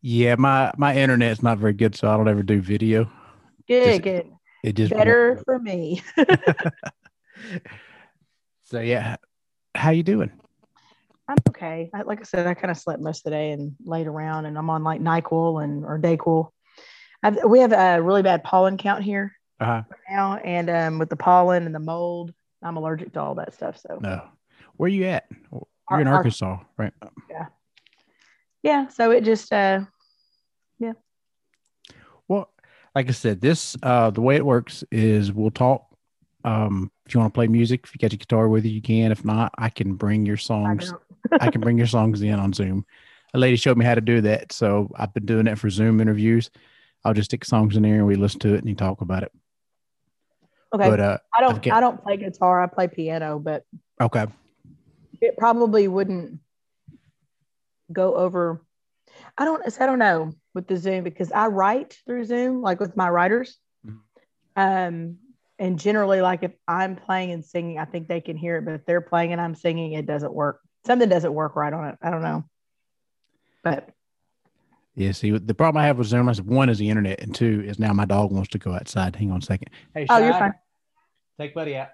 Yeah, my my internet's not very good, so I don't ever do video. Good, Just- good. It just Better for me. So yeah, how you doing? I'm okay. I, like I said, I kind of slept most of the day and laid around, and I'm on like Nyquil and or Dayquil. I've, we have a really bad pollen count here Uh, now, and um, with the pollen and the mold, I'm allergic to all that stuff. So no, where you at? You're Ar- in Ar- Arkansas, right? yeah, so it just uh, yeah. Well, like I said, this uh the way it works is we'll talk. Um, if you want to play music, if you got your guitar with you, you can. If not, I can bring your songs. don't- I can bring your songs in on Zoom. A lady showed me how to do that, so I've been doing that for Zoom interviews. I'll just stick songs in there and we listen to it and you talk about it. okay. But uh, I don't. got- I don't play guitar. I play piano, but okay, it probably wouldn't go over. I don't. I don't know with the Zoom because I write through Zoom, like with my writers. Mhm. Um, and generally, like if I'm playing and singing, I think they can hear it. But if they're playing and I'm singing, it doesn't work. Something doesn't work right on it. I don't know. But yeah. See, the problem I have with Zoom is one is the internet, and two is now my dog wants to go outside. Hang on a second. Hey, oh, you're fine. Take Buddy out.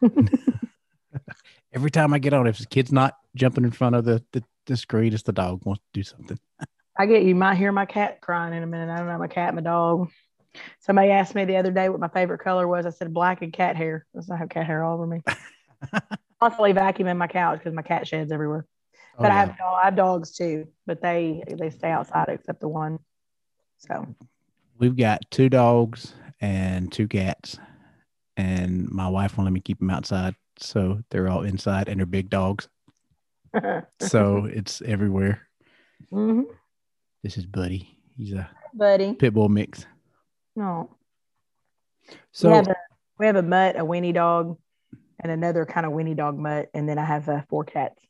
Every time I get on, if the kid's not jumping in front of the, the, the screen, it's the dog wants to do something. I get you might hear my cat crying in a minute. I don't know my cat, my dog. Somebody asked me the other day what my favorite color was. I said black and cat hair. I have cat hair all over me. Constantly vacuuming my couch because my cat sheds everywhere. Oh, But I yeah. have I have dogs too, but they they stay outside except the one. So We've got two dogs and two cats, and my wife won't let me keep them outside, so they're all inside, and they're big dogs, so it's everywhere. Mhm. This is Buddy. He's a buddy. pit bull mix. No. So we have a we have a mutt, a Winnie dog, and another kind of Winnie dog mutt, and then I have uh, four cats.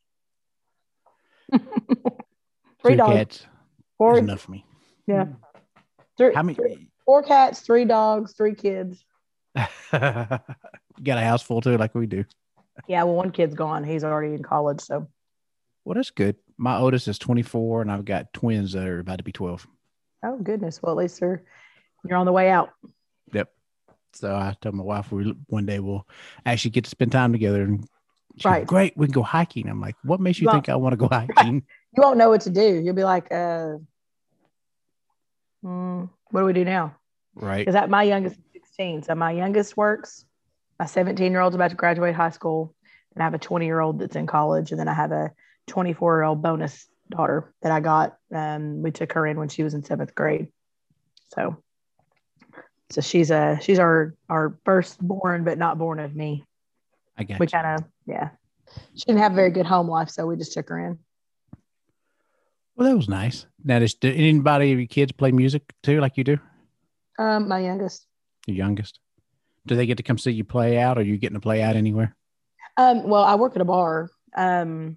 three dogs. cats Four, is enough for me. yeah. Three, How three- many? four cats, three dogs, three kids. you got a house full too, like we do. Yeah, well, one kid's gone. He's already in college. So Well, that's good. My oldest is 24, and I've got twins that are about to be 12. oh goodness. Well, at least they're you're on the way out. Yep. So I told my wife we one day we'll actually get to spend time together. And she's Right. like, great, we can go hiking. I'm like, what makes you Well- think I want to go hiking? You won't know what to do. You'll be like, uh, mm, what do we do now? right. Because that my youngest is 16. So my youngest works. My 17 year old's about to graduate high school, and I have a 20 year old that's in college, and then I have a 24 year old bonus daughter that I got. Um, we took her in when she was in seventh grade. So, so she's a she's our our firstborn, but not born of me. I got We kind of yeah. She didn't have a very good home life, so we just took her in. Well, that was nice. Now, does do anybody of your kids play music too, like you do? Um, my youngest. Your youngest? Do they get to come see you play out, or you getting to play out anywhere? Um, well, I work at a bar um,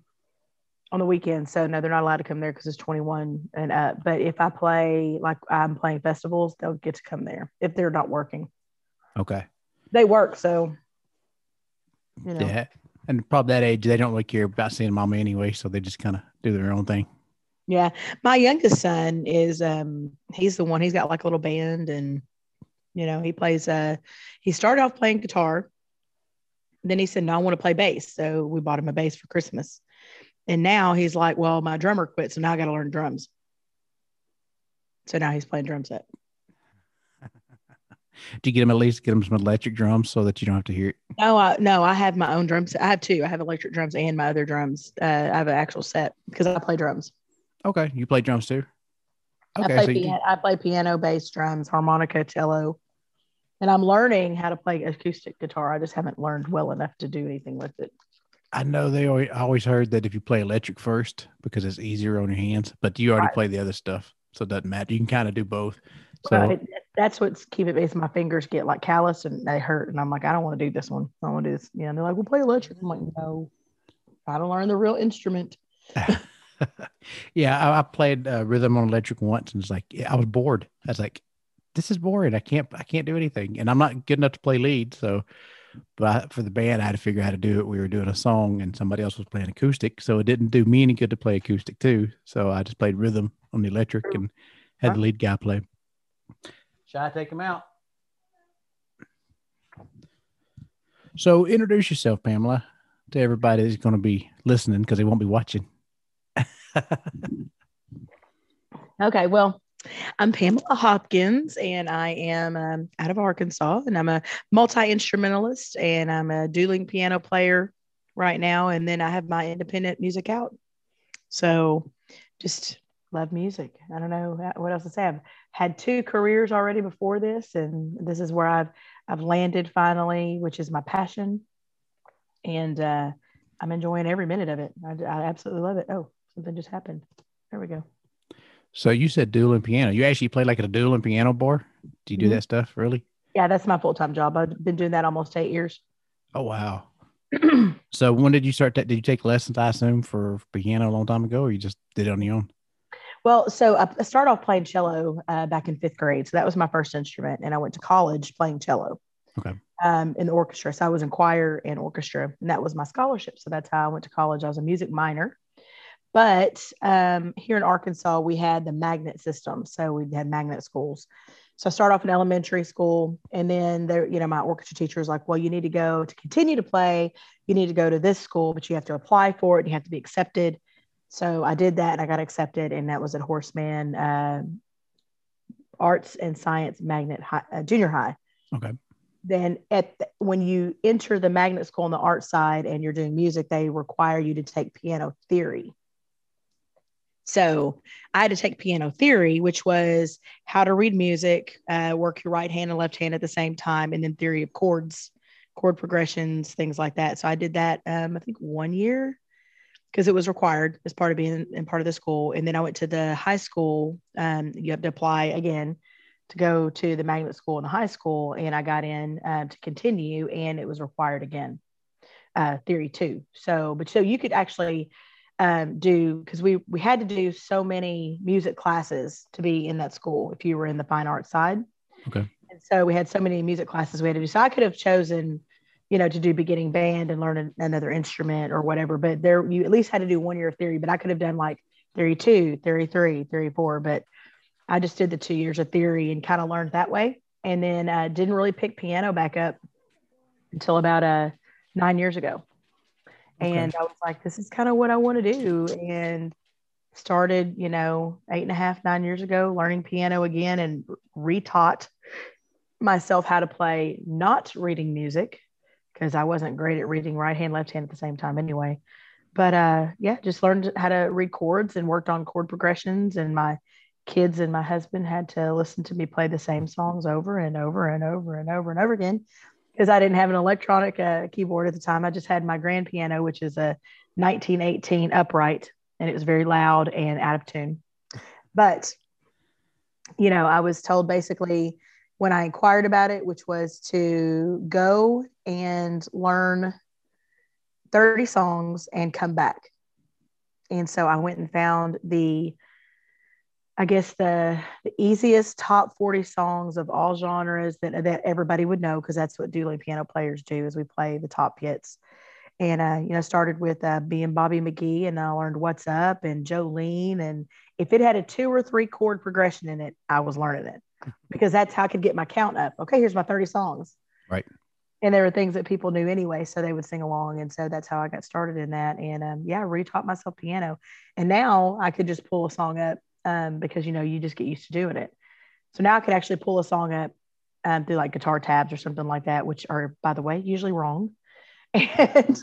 on the weekend, so no, they're not allowed to come there because it's 21 and up. But if I play, like I'm playing festivals, they'll get to come there if they're not working. Okay. They work, so you know. Yeah. And probably that age, they don't really care about seeing mama anyway, so they just kind of do their own thing. Yeah, my youngest son is um he's the one he's got like a little band and you know he plays uh he started off playing guitar. Then he said no I want to play bass. So we bought him a bass for Christmas. And now he's like well my drummer quit so now I got to learn drums. So now he's playing drum set Do you get him at least get him some electric drums so that you don't have to hear it? no I no I have my own drums. I have two. I have electric drums and my other drums. Uh, I have an actual set because I play drums. Okay. You play drums too? I play, so piano, I play piano, bass, drums, harmonica, cello, and I'm learning how to play acoustic guitar. I just haven't learned well enough to do anything with it. I know they always, I always heard that if you play electric first because it's easier on your hands, but you already Right. play the other stuff, so it doesn't matter. You can kind of do both. So Right. That's what's keeping me. Is my fingers get like callous and they hurt, and I'm like, I don't want to do this one. I want to do this. You know, they're like, we'll play electric. I'm like, no, I don't learn the real instrument. yeah, I, I played uh, rhythm on electric once, and it's like yeah, I was bored. I was like, this is boring. I can't I can't do anything, and I'm not good enough to play lead. So But I, for the band, I had to figure out how to do it. We were doing a song and somebody else was playing acoustic. So it didn't do me any good to play acoustic too. So I just played rhythm on the electric and had the lead guy play. Shall I take him out? So introduce yourself, Pamela, to everybody that's going to be listening because they won't be watching. okay. Well, I'm Pamela Hopkins, and I am um, out of Arkansas, and I'm a multi instrumentalist, and I'm a dueling piano player right now. And then I have my independent music out. So, just love music. I don't know what else to say. I've had two careers already before this, and this is where I've I've landed finally, which is my passion, and uh, I'm enjoying every minute of it. I, I absolutely love it. Oh, something just happened. There we go. So you said dueling piano. You actually play like at a dueling piano bar? Do you do mm-hmm. that stuff really? Yeah, that's my full time job. I've been doing that almost eight years. Oh wow. so when did you start that? Did you take lessons, I assume, for piano a long time ago, or you just did it on your own? Well, so I started off playing cello uh, back in fifth grade. So that was my first instrument. And I went to college playing cello. Okay. Um, in the orchestra. So I was in choir and orchestra, and that was my scholarship. So that's how I went to college. I was a music minor. But um, here in Arkansas, we had the magnet system. So we had magnet schools. So I started off in elementary school, and then there, you know, my orchestra teacher was like, "Well, you need to go to continue to play. You need to go to this school, but you have to apply for it. You have to be accepted." So I did that, and I got accepted, and that was at Horace Mann uh, Arts and Science Magnet high, uh, Junior High. Okay. Then at the, when you enter the magnet school on the art side and you're doing music, they require you to take piano theory. So I had to take piano theory, which was how to read music, uh, work your right hand and left hand at the same time, and then theory of chords, chord progressions, things like that. So I did that, um, I think, one year because it was required as part of being in part of the school. And then I went to the high school. Um, you have to apply again to go to the magnet school in the high school, and I got in uh, to continue, and it was required again, uh, theory two. So, but so you could actually um, do because we we had to do so many music classes to be in that school if you were in the fine arts side. Okay. And so we had so many music classes we had to do. So I could have chosen, you know, to do beginning band and learn an, another instrument or whatever. But there, you at least had to do one year of theory. But I could have done like theory two, theory three, theory four. But I just did the two years of theory and kind of learned that way. And then uh, didn't really pick piano back up until about uh, nine years ago. Okay. And I was like, this is kind of what I want to do. And started, you know, eight and a half, nine years ago, learning piano again and retaught myself how to play, not reading music, because I wasn't great at reading right hand, left hand at the same time anyway. But uh, yeah, just learned how to read chords and worked on chord progressions. And my kids and my husband had to listen to me play the same songs over and over and over and over and over again because I didn't have an electronic uh, keyboard at the time. I just had my grand piano, which is a 1918 upright, and it was very loud and out of tune. But, you know, I was told basically when I inquired about it, which was to go and learn 30 songs and come back. And so I went and found the I guess the the easiest top 40 songs of all genres that that everybody would know because that's what dueling piano players do is we play the top hits. And uh, you know, started with uh, being Bobby McGee, and I learned "What's Up" and Jolene. And if it had a two or three chord progression in it, I was learning it because that's how I could get my count up. Okay, here's my 30 songs. Right. And there were things that people knew anyway, so they would sing along, and so that's how I got started in that. And um, yeah, I retaught myself piano, and now I could just pull a song up um, because you know you just get used to doing it. So now I could actually pull a song up um, through like guitar tabs or something like that, which are, by the way, usually wrong. And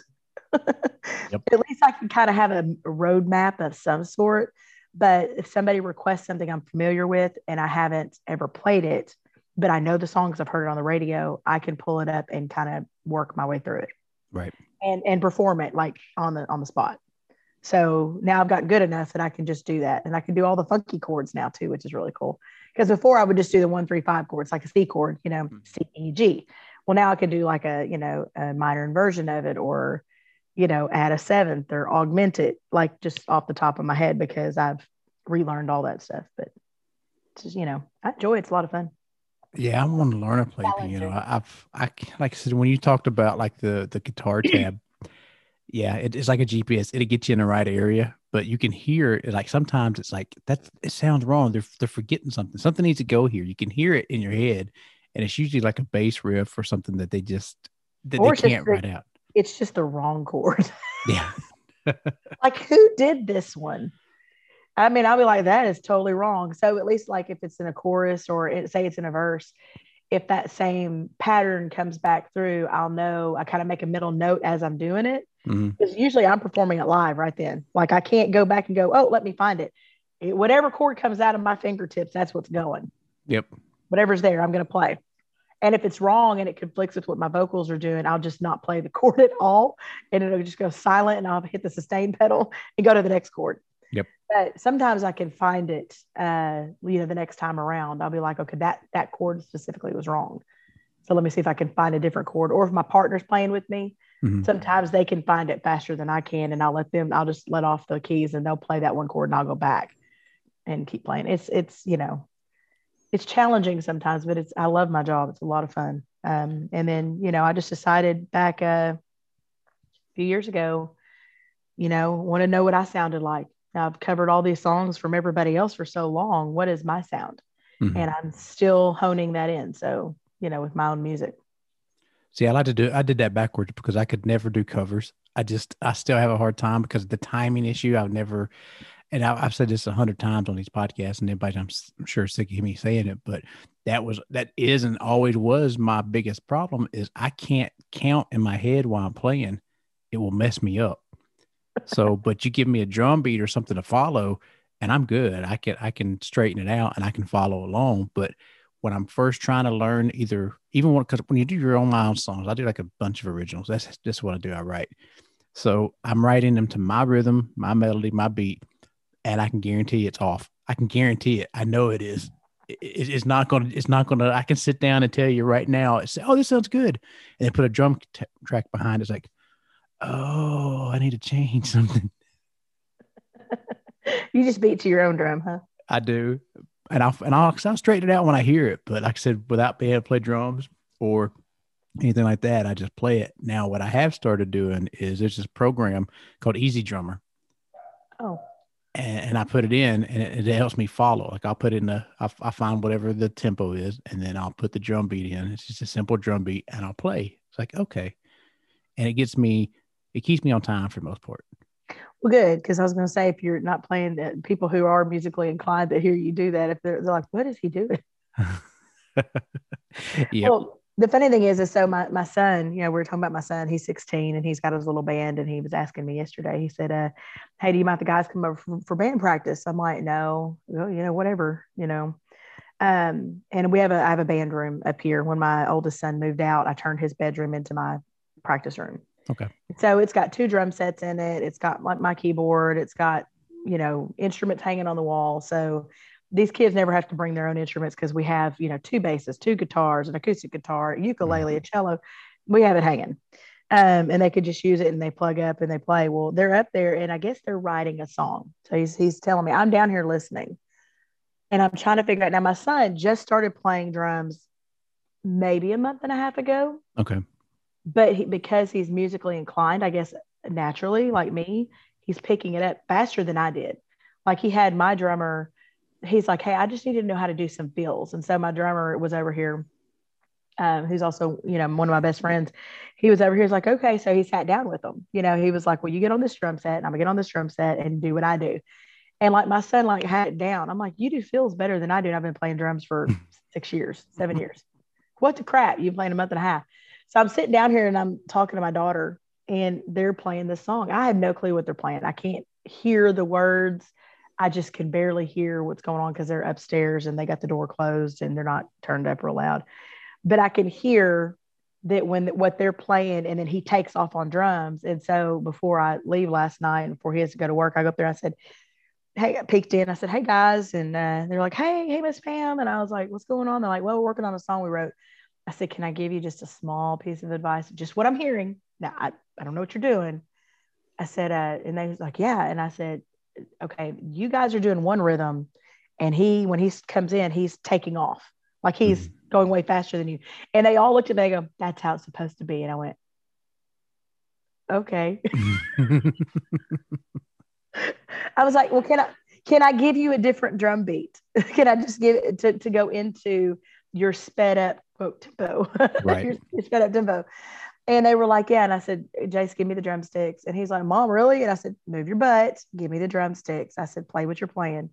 yep. at least I can kind of have a, roadmap of some sort. But if somebody requests something I'm familiar with and I haven't ever played it, but I know the songs, I've heard it on the radio, I can pull it up and kind of work my way through it. Right. And and perform it like on the on the spot. So now I've got good enough that I can just do that. And I can do all the funky chords now too, which is really cool. Because before I would just do the one, three, five chords, like a C chord, you know, mm-hmm. C, E, G. Well, now I can do like a, you know, a minor inversion of it or, you know, add a seventh or augment it, like just off the top of my head because I've relearned all that stuff. But just, you know, I enjoy it. It's a lot of fun. Yeah, I want to learn to play piano. I've, I like I said when you talked about like the the guitar tab, yeah, it, it's like a GPS. It'll get you in the right area, but you can hear it. Like sometimes it's like that. It sounds wrong. They're they're forgetting something. Something needs to go here. You can hear it in your head, and it's usually like a bass riff or something that they just that or they can't the, write out. It's just the wrong chord. Yeah. like who did this one? I mean, I'll be like, that is totally wrong. So at least like if it's in a chorus or it, say it's in a verse, if that same pattern comes back through, I'll know. I kind of make a middle note as I'm doing it because mm-hmm. usually I'm performing it live right then. Like I can't go back and go, oh, let me find it. it. Whatever chord comes out of my fingertips, that's what's going. Yep. Whatever's there, I'm going to play. And if it's wrong and it conflicts with what my vocals are doing, I'll just not play the chord at all. And it'll just go silent and I'll hit the sustain pedal and go to the next chord. Yep. But sometimes I can find it, uh, you know, the next time around. I'll be like, okay, that that chord specifically was wrong. So let me see if I can find a different chord. Or if my partner's playing with me, mm-hmm. sometimes they can find it faster than I can. And I'll let them, I'll just let off the keys and they'll play that one chord and I'll go back and keep playing. It's it's, you know, it's challenging sometimes, but it's I love my job. It's a lot of fun. Um, and then you know I just decided back uh, a few years ago, you know, want to know what I sounded like. I've covered all these songs from everybody else for so long. What is my sound? Mm-hmm. And I'm still honing that in. So you know, with my own music. See, I like to do. I did that backwards because I could never do covers. I just I still have a hard time because of the timing issue. I've never and I, have said this a hundred times on these podcasts, and everybody I'm, I'm sure sick of me saying it, but that was that is and always was my biggest problem is I can't count in my head while I'm playing. It will mess me up. So, but you give me a drum beat or something to follow, and I'm good. I can I can straighten it out and I can follow along. But when I'm first trying to learn, either even when because when you do your own my own songs, I do like a bunch of originals. That's just what I do. I write. So I'm writing them to my rhythm, my melody, my beat and I can guarantee it's off. I can guarantee it. I know it is. It, it's not going to, it's not going to, I can sit down and tell you right now, say, oh, this sounds good. And then put a drum t- track behind. It's like, oh, I need to change something. you just beat to your own drum, huh? I do. And I'll, and I'll, I'll straighten it out when I hear it. But like I said, without being able to play drums or anything like that, I just play it. Now, what I have started doing is there's this program called EZdrummer. Oh and, and I put it in and it, it, helps me follow. Like I'll put in the, I, I find whatever the tempo is, and then I'll put the drum beat in. It's just a simple drum beat and I'll play. It's like, okay. And it gets me, it keeps me on time for the most part. Well, good. Cause I was going to say, if you're not playing that, people who are musically inclined to hear you do that, if they're, they're like, what is he doing? yeah. Well, the funny thing is, is so my, my son, you know, we are talking about my son, he's 16 and he's got his little band. And he was asking me yesterday, he said, uh, Hey, do you mind the guys come over for, for band practice? I'm like, no, well, you know, whatever, you know. Um, and we have a, I have a band room up here. When my oldest son moved out, I turned his bedroom into my practice room. Okay. So it's got two drum sets in it. It's got like my keyboard. It's got, you know, instruments hanging on the wall. So these kids never have to bring their own instruments because we have, you know, two basses, two guitars, an acoustic guitar, ukulele, a cello. We have it hanging. Um, and they could just use it and they plug up and they play. Well, they're up there and I guess they're writing a song. So he's he's telling me, I'm down here listening. And I'm trying to figure out now my son just started playing drums maybe a month and a half ago. Okay. But he, because he's musically inclined, I guess naturally, like me, he's picking it up faster than I did. Like he had my drummer he's like, Hey, I just need to know how to do some fills. And so my drummer was over here, um, who's also, you know, one of my best friends. He was over here. He's like, okay. So he sat down with him. You know, he was like, well, you get on this drum set and I'm gonna get on this drum set and do what I do. And like my son, like had it down. I'm like, you do fills better than I do. And I've been playing drums for six years, seven years. What the crap? You've played a month and a half. So I'm sitting down here and I'm talking to my daughter and they're playing this song. I have no clue what they're playing. I can't hear the words. I just can barely hear what's going on because they're upstairs and they got the door closed and they're not turned up real loud. But I can hear that when what they're playing and then he takes off on drums. And so before I leave last night and before he has to go to work, I go up there. I said, Hey, I peeked in. I said, Hey guys. And uh, they're like, Hey, hey, Miss Pam. And I was like, What's going on? They're like, Well, we're working on a song we wrote. I said, Can I give you just a small piece of advice? Just what I'm hearing. Now, I, I don't know what you're doing. I said, uh, and they was like, Yeah. And I said, okay, you guys are doing one rhythm, and he when he comes in, he's taking off. Like he's mm-hmm. going way faster than you. And they all looked at me and go, That's how it's supposed to be. And I went, Okay. I was like, Well, can I can I give you a different drum beat? can I just give it to, to go into your sped up quote tempo? Right. your, your sped up tempo. And they were like, Yeah. And I said, Jace, give me the drumsticks. And he's like, Mom, really? And I said, Move your butt, give me the drumsticks. I said, Play what you're playing.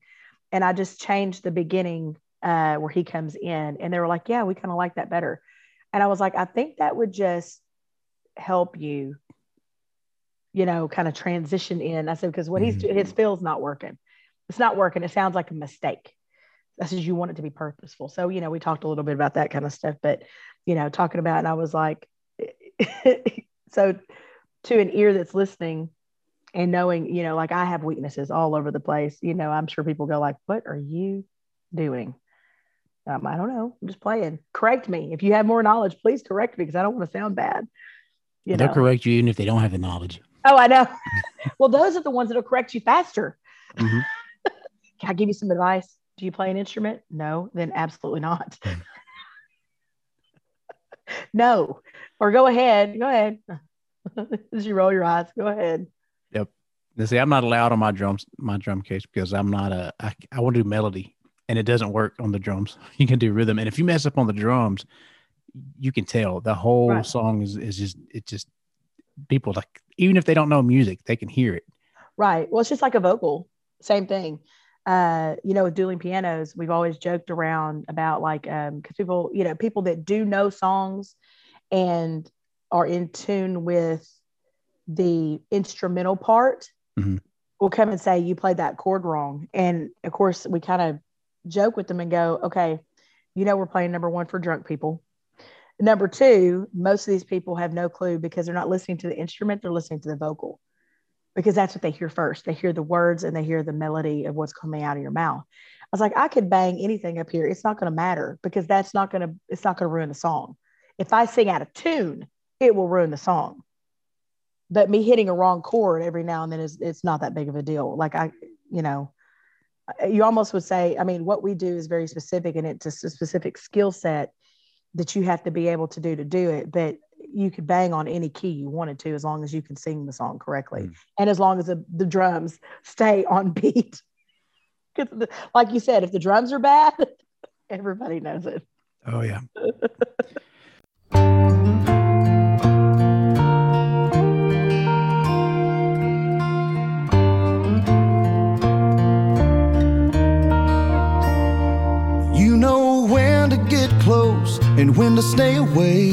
And I just changed the beginning uh, where he comes in. And they were like, yeah, we kind of like that better. And I was like, I think that would just help you, you know, kind of transition in. I said, because what he's mm-hmm. his fill's not working. It's not working. It sounds like a mistake. I said, you want it to be purposeful. So, you know, we talked a little bit about that kind of stuff, but, you know, talking about, and I was like, so to an ear that's listening, and knowing, you know, like I have weaknesses all over the place, you know, I'm sure people go like, what are you doing? Um, I don't know. I'm just playing. Correct me. If you have more knowledge, please correct me because I don't want to sound bad. You They'll know? correct you even if they don't have the knowledge. Oh, I know. well, those are the ones that'll correct you faster. Mm-hmm. Can I give you some advice? Do you play an instrument? No, then absolutely not. Hmm. no. Or go ahead. Go ahead. As you roll your eyes, go ahead. They see, I'm not allowed on my drums, my drum case because I'm not a. I, I want to do melody, and it doesn't work on the drums. You can do rhythm, and if you mess up on the drums, you can tell the whole right. song is is just it just people like even if they don't know music, they can hear it. Right. Well, it's just like a vocal. Same thing. Uh, you know, with dueling pianos, we've always joked around about like um because people, you know, people that do know songs and are in tune with the instrumental part mm-hmm. will come and say, You played that chord wrong. And of course, we kind of joke with them and go, Okay, you know, we're playing number one for drunk people. Number two, most of these people have no clue because they're not listening to the instrument, they're listening to the vocal because that's what they hear first. They hear the words and they hear the melody of what's coming out of your mouth. I was like, I could bang anything up here. It's not going to matter because that's not going to, it's not going to ruin the song. If I sing out of tune, it will ruin the song but me hitting a wrong chord every now and then is it's not that big of a deal. Like I, you know, you almost would say, I mean, what we do is very specific and it's a specific skill set that you have to be able to do to do it. But you could bang on any key you wanted to as long as you can sing the song correctly mm. and as long as the, the drums stay on beat. Because, like you said, if the drums are bad, everybody knows it. Oh, yeah. and when to stay away.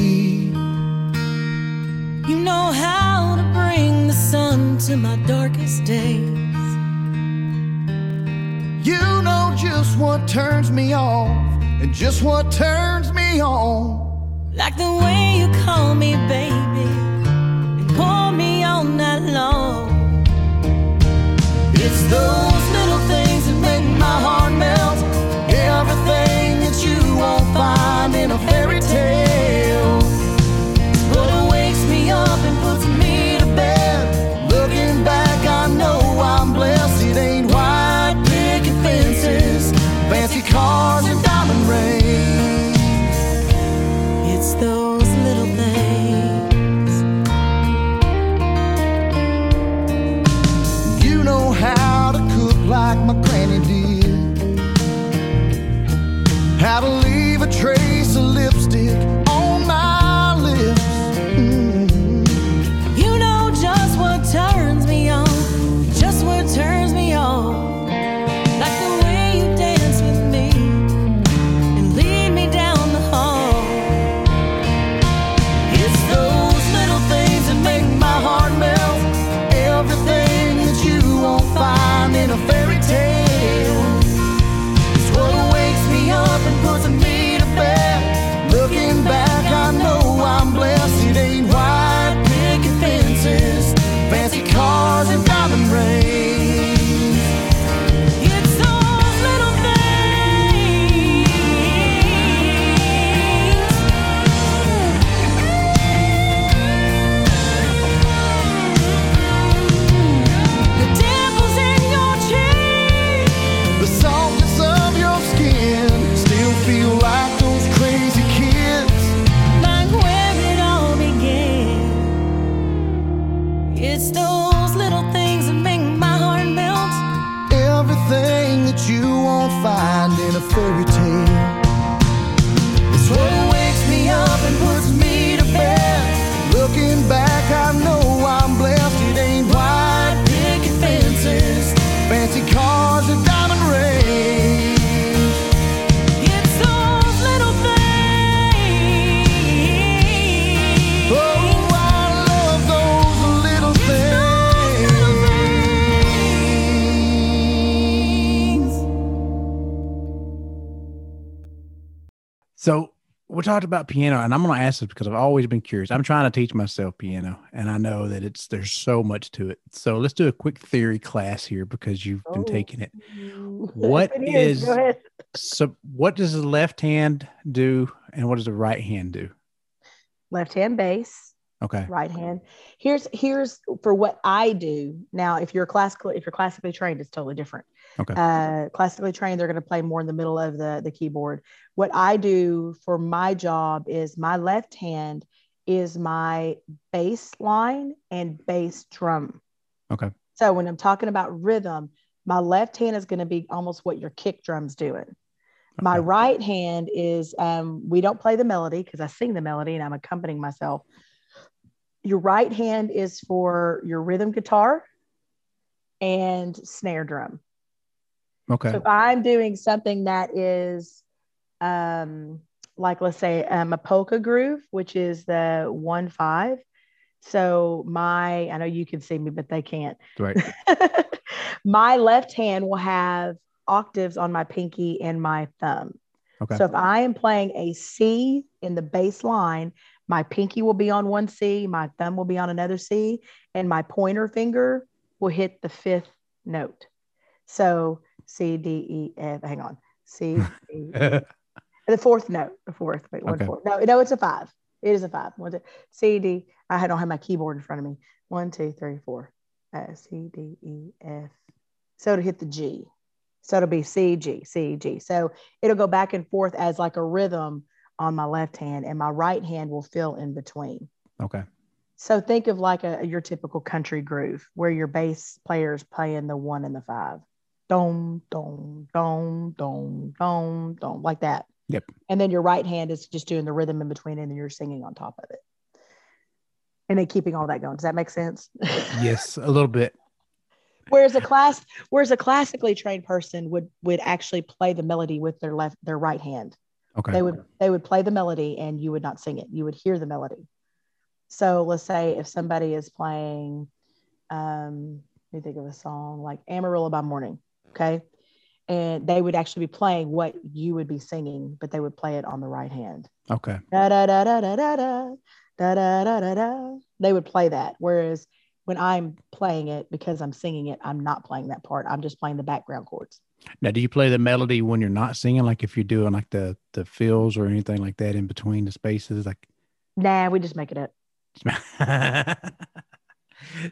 You know how to bring the sun to my darkest days. You know just what turns me off and just what turns me on. Like the way you call me baby and pull me all night long. It's those find in a fairy tale. But it wakes me up and puts me to bed. Looking back, I know I'm blessed. It ain't white picket fences, fancy cars, and diamond rings. It's those little things. You know how to cook like my granny did. How to leave a trace that you won't find in a fairy tale. Talked about piano, and I'm going to ask this because I've always been curious. I'm trying to teach myself piano, and I know that it's there's so much to it. So let's do a quick theory class here because you've been Oh. taking it. What It is- ahead. So what does the left hand do, and what does the right hand do? Left hand bass, Okay. right hand. Here's here's for what I do. Now, if you're classical, if you're classically trained, it's totally different. Okay. Uh, classically trained, they're going to play more in the middle of the the keyboard. What I do for my job is my left hand is my bass line and bass drum. Okay. So when I'm talking about rhythm, my left hand is going to be almost what your kick drum's doing. My right hand is um, we don't play the melody because I sing the melody and I'm accompanying myself. Your right hand is for your rhythm guitar and snare drum. Okay. So if I'm doing something that is um, like let's say um, a polka groove, which is the one five. So my I know you can see me, but they can't. Right. my left hand will have octaves on my pinky and my thumb. Okay. So if I am playing a C in the bass line, my pinky will be on one C, my thumb will be on another C, and my pointer finger will hit the fifth note. So C, D, E, F, hang on. C, D, E, the fourth note, the fourth. Wait, one Okay. fourth. No, no, it's a five. It is a five. One, two, C, D. I don't have my keyboard in front of me. One, two, three, four. Uh, C, D, E, F. So to hit the G. So it'll be C, G, C, G. So it'll go back and forth as like a rhythm on my left hand, and my right hand will fill in between. okay. So think of like a your typical country groove where your bass players playing the one and the five. Dom, dom, dom, dom, dom, dom, like that. Yep. And then your right hand is just doing the rhythm in between and then you're singing on top of it. And then keeping all that going. Does that make sense? Yes, a little bit. whereas a class whereas a classically trained person would would actually play the melody with their left their right hand. Okay. They would they would play the melody and you would not sing it. You would hear the melody. So let's say if somebody is playing, um, let me think of a song like Amarillo by Morning, okay, and they would actually be playing what you would be singing, but they would play it on the right hand. Okay. Da da da da da da da da da da da. They would play that, whereas when I'm playing it because I'm singing it, I'm not playing that part. I'm just playing the background chords. Now, do you play the melody when you're not singing? Like if you're doing like the the fills or anything like that in between the spaces, like Nah, we just make it up.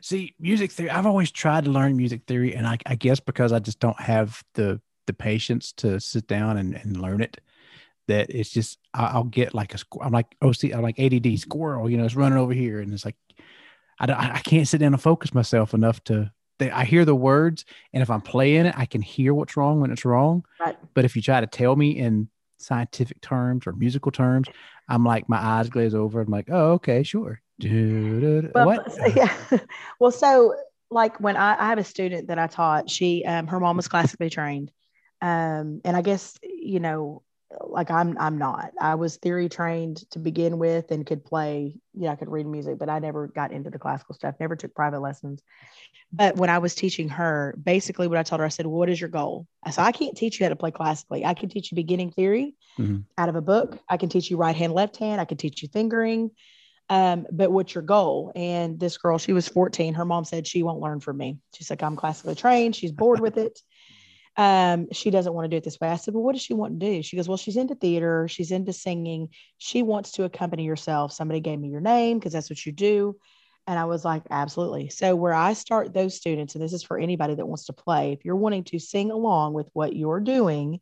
See, music theory. I've always tried to learn music theory, and I, I guess because I just don't have the the patience to sit down and, and learn it, that it's just I, I'll get like a I'm like oh see I'm like ADD squirrel, you know, it's running over here, and it's like I don't, I I can't sit down and focus myself enough to. They, I hear the words, and if I'm playing it, I can hear what's wrong when it's wrong. Right. But if you try to tell me in scientific terms or musical terms, I'm like my eyes glaze over. I'm like, oh, okay, sure. Well, what? so- yeah. Well, so like when I, I have a student that I taught, she um, her mom was classically trained, um, and I guess you know, like I'm I'm not. I was theory trained to begin with and could play. You know, I could read music, but I never got into the classical stuff. Never took private lessons. But when I was teaching her, basically what I told her, I said, "What is your goal?" I said, "I can't teach you how to play classically. I can teach you beginning theory Mhm. out of a book. I can teach you right hand, left hand. I can teach you fingering." Um, but what's your goal? And this girl, she was 14. Her mom said she won't learn from me. She's like, I'm classically trained. She's bored with it. Um, she doesn't want to do it this way. I said, Well, what does she want to do? She goes, Well, she's into theater, she's into singing. She wants to accompany herself. Somebody gave me your name because that's what you do. And I was like, Absolutely. So, where I start those students, and this is for anybody that wants to play, if you're wanting to sing along with what you're doing,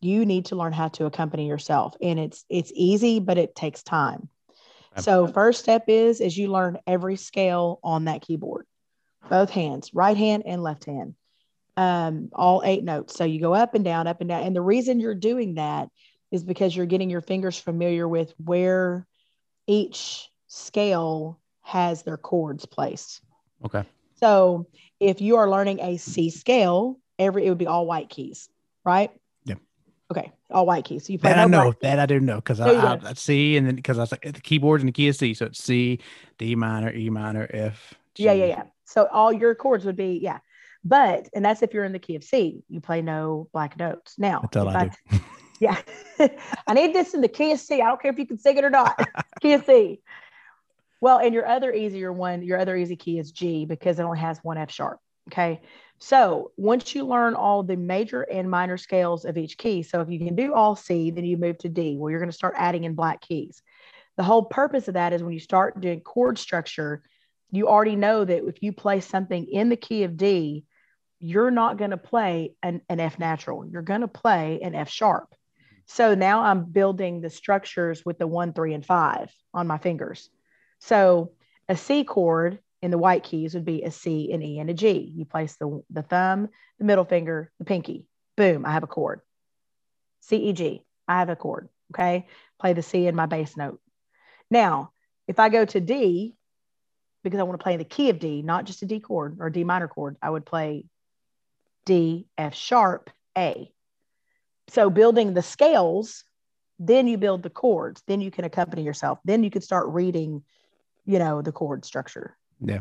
you need to learn how to accompany yourself. And it's it's easy, but it takes time. So first step is is you learn every scale on that keyboard, both hands, right hand and left hand. um, all eight notes. So you go up and down, up and down. And the reason you're doing that is because you're getting your fingers familiar with where each scale has their chords placed. Okay. So if you are learning a C scale, every it would be all white keys, right? Okay, all white keys. So you play That I know. That I do know because I. I, I C and then because I was like uh, the keyboard's in the key of C, so it's C, D minor, E minor, F. Yeah, yeah, yeah. So all your chords would be yeah. But and that's if you're in the key of C, you play no black notes. Now, That's all I do. yeah, I need this in the key of C. I don't care if you can sing it or not. key of C. Well, and your other easier one, your other easy key is G because it only has one F sharp. Okay. So once you learn all the major and minor scales of each key, so if you can do all C, then you move to D, where you're going to start adding in black keys. The whole purpose of that is when you start doing chord structure, you already know that if you play something in the key of D, you're not going to play an, an F natural. You're going to play an F sharp. So now I'm building the structures with the one, three, and five on my fingers. So a C chord in the white keys would be a C, an E, and a G. You place the, the thumb, the middle finger, the pinky. Boom, I have a chord. C, E, G, I have a chord. Okay. Play the C in my bass note. Now, if I go to D, because I want to play the key of D, not just a D chord or D minor chord, I would play D, F sharp, A. So building the scales, then you build the chords, then you can accompany yourself, then you can start reading, you know, the chord structure. Yeah.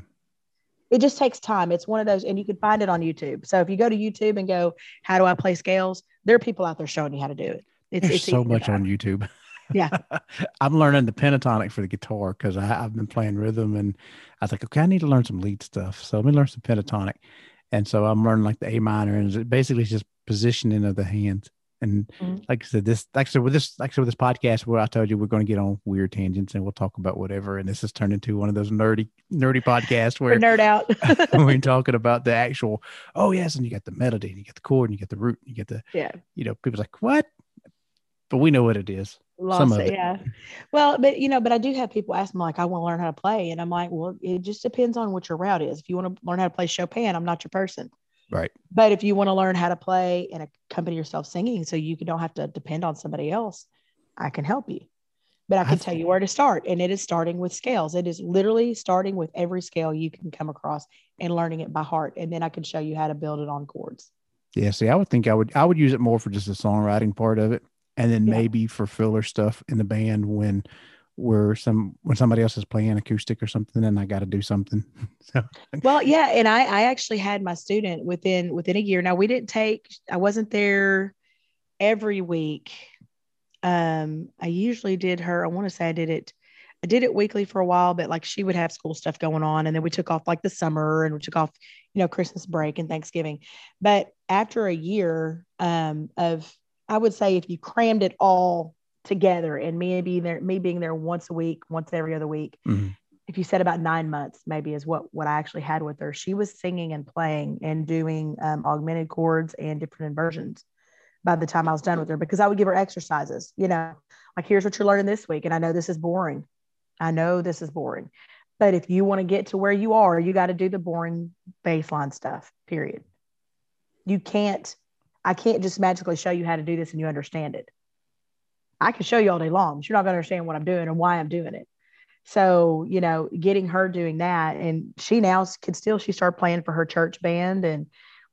It just takes time. It's one of those, and you can find it on YouTube. So if you go to YouTube and go, How do I play scales? There are people out there showing you how to do it. It's, There's it's so much on YouTube. Yeah. I'm learning the pentatonic for the guitar because I've been playing rhythm and I was like, okay, I need to learn some lead stuff. So let me learn some pentatonic. And so I'm learning like the A minor and it's basically it's just positioning of the hands. And Mhm. like I said, this like I said with this like I said with this podcast where I told you we're going to get on weird tangents and we'll talk about whatever. And this has turned into one of those nerdy nerdy podcasts where nerd out. we're talking about the actual, oh yes, and you got the melody and you got the chord and you get the root and you get the yeah. you know, people's like, what? But we know what it is. Lost of it, it. yeah. Well, but you know, but I do have people ask me like, I want to learn how to play, and I'm like, well, it just depends on what your route is. If you want to learn how to play Chopin, I'm not your person. Right. But if you want to learn how to play and accompany yourself singing, so you don't have to depend on somebody else, I can help you. But I can I've- tell you where to start, and it is starting with scales. It is literally starting with every scale you can come across and learning it by heart, and then I can show you how to build it on chords. Yeah, see, I would think I would I would use it more for just the songwriting part of it, and then Yeah. maybe for filler stuff in the band when where some when somebody else is playing acoustic or something, and I got to do something. so Well, yeah, and I I actually had my student within within a year. Now we didn't take I wasn't there every week. Um I usually did her I want to say I did it I did it weekly for a while, but like she would have school stuff going on and then we took off like the summer and we took off, you know, Christmas break and Thanksgiving. But after a year um of I would say if you crammed it all together and me being there me being there once a week, once every other week, mhm. if you said about nine months, maybe is what what I actually had with her. She was singing and playing and doing um, augmented chords and different inversions by the time I was done with her because I would give her exercises. You know, like here's what you're learning this week, and I know this is boring. I know this is boring, but if you want to get to where you are, you got to do the boring baseline stuff. Period. You can't. I can't just magically show you how to do this and you understand it. I can show you all day long, but you're not going to understand what I'm doing and why I'm doing it. So, you know, getting her doing that, and she now can still, she started playing for her church band, and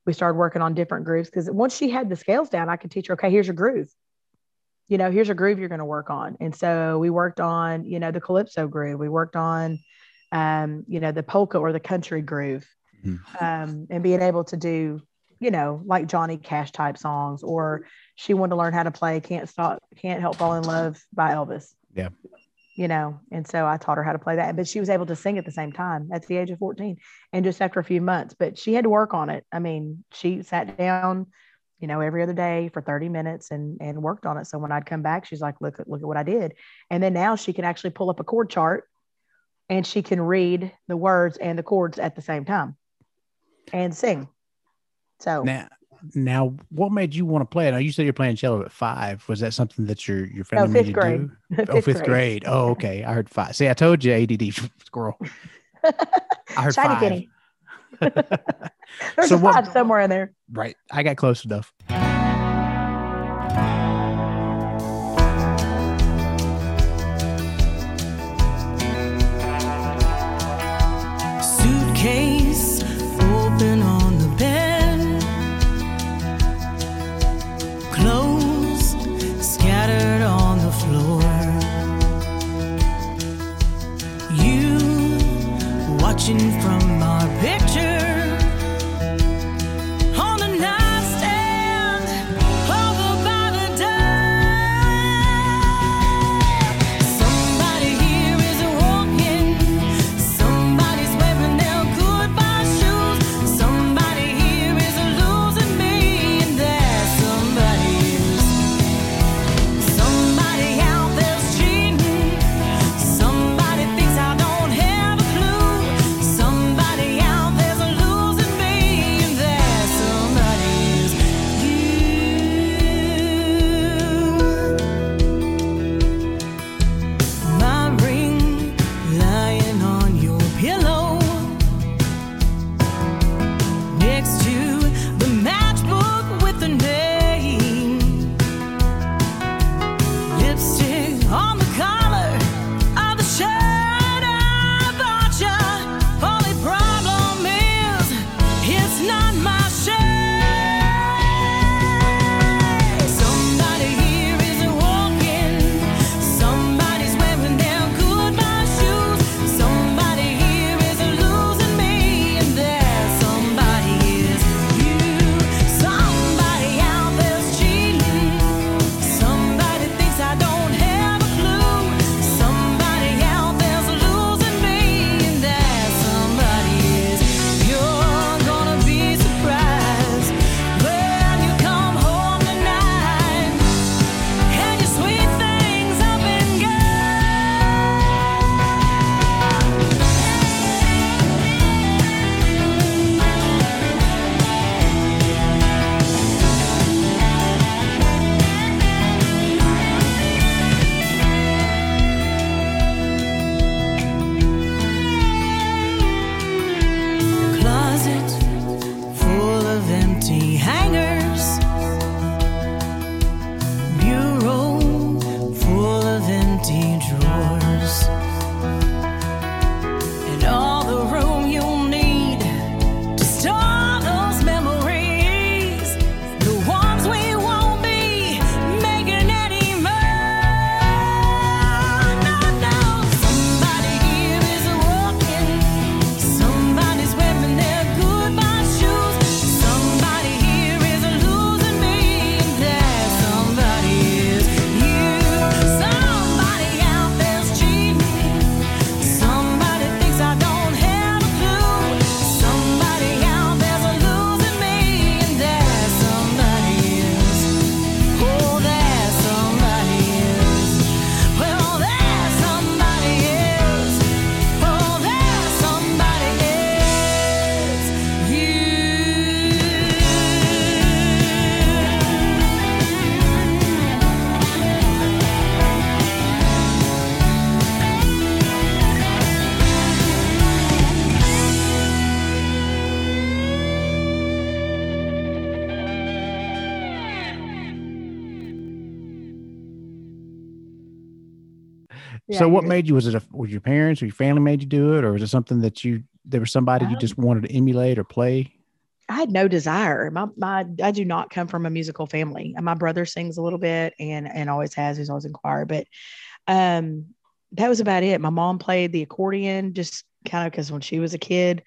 we started working on different grooves because once she had the scales down, I could teach her, okay, here's your groove. You know, here's a groove you're going to work on. And so we worked on, you know, the calypso groove. We worked on, um, you know, the polka or the country groove, Mhm. um, and being able to do, you know, like Johnny Cash type songs, or she wanted to learn how to play "Can't Stop, Can't Help Fall in Love" by Elvis. Yeah. You know, and so I taught her how to play that, but she was able to sing at the same time at the age of 14 and just after a few months, but she had to work on it. I mean, she sat down, you know, every other day for 30 minutes and and worked on it. So when I'd come back, she's like, look look at what I did. And then now she can actually pull up a chord chart and she can read the words and the chords at the same time and sing. So now now what made you want to play it? Now you said you're playing cello at five. Was that something that your your family fifth made you grade. do? oh, fifth grade. Oh, okay. I heard five. See, I told you ADD squirrel. I heard Shiny five. There's So a what- five somewhere in there. right. I got close enough. So what made you was it a, was your parents or your family made you do it or was it something that you there was somebody you Um, just wanted to emulate or play I had no desire. My my I do not come from a musical family. And my brother sings a little bit and and always has. He's always in choir, but um that was about it. My mom played the accordion just kind of because when she was a kid.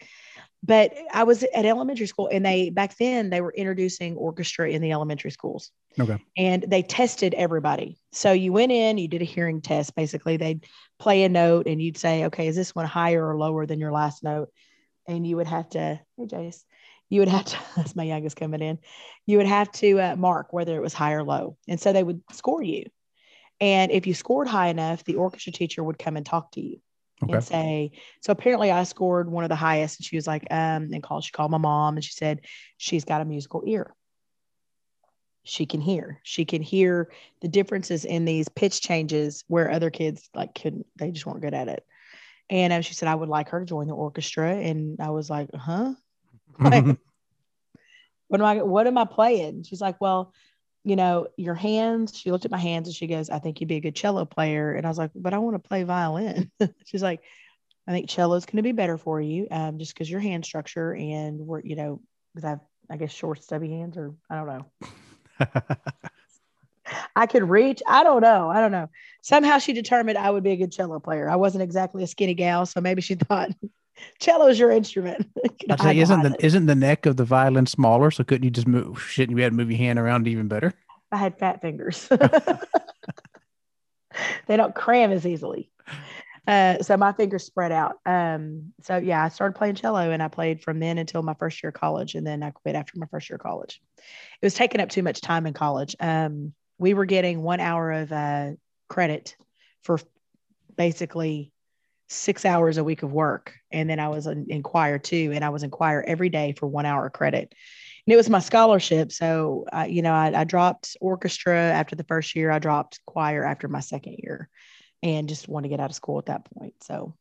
But I was at elementary school and they back then they were introducing orchestra in the elementary schools. Okay. And they tested everybody. So you went in, you did a hearing test. Basically, they'd play a note and you'd say, okay, is this one higher or lower than your last note? And you would have to, hey, Jace, you would have to, that's my youngest coming in, you would have to uh, mark whether it was high or low. And so they would score you. And if you scored high enough, the orchestra teacher would come and talk to you Okay. and say, so apparently I scored one of the highest. And she was like, um, and called, she called my mom and she said, she's got a musical ear. She can hear, she can hear the differences in these pitch changes where other kids like couldn't, they just weren't good at it. And um, she said, I would like her to join the orchestra. And I was like, huh? Like, what am I what am I playing? She's like, Well, you know, your hands. She looked at my hands and she goes, I think you'd be a good cello player. And I was like, But I want to play violin. She's like, I think cello is going to be better for you, um, just because your hand structure and we're, you know, because I've I guess short, stubby hands, or I don't know. I could reach. I don't know. I don't know. Somehow she determined I would be a good cello player. I wasn't exactly a skinny gal, so maybe she thought cello is your instrument. I'd say, isn't the isn't the neck of the violin smaller? So couldn't you just move? Shouldn't you be able to move your hand around even better? I had fat fingers. they don't cram as easily. Uh, so my fingers spread out. Um, so yeah, I started playing cello and I played from then until my first year of college. And then I quit after my first year of college. It was taking up too much time in college. Um, we were getting one hour of uh, credit for basically six hours a week of work. And then I was in, in choir too. And I was in choir every day for one hour credit. And it was my scholarship. So, uh, you know, I, I dropped orchestra after the first year. I dropped choir after my second year and just want to get out of school at that point. So,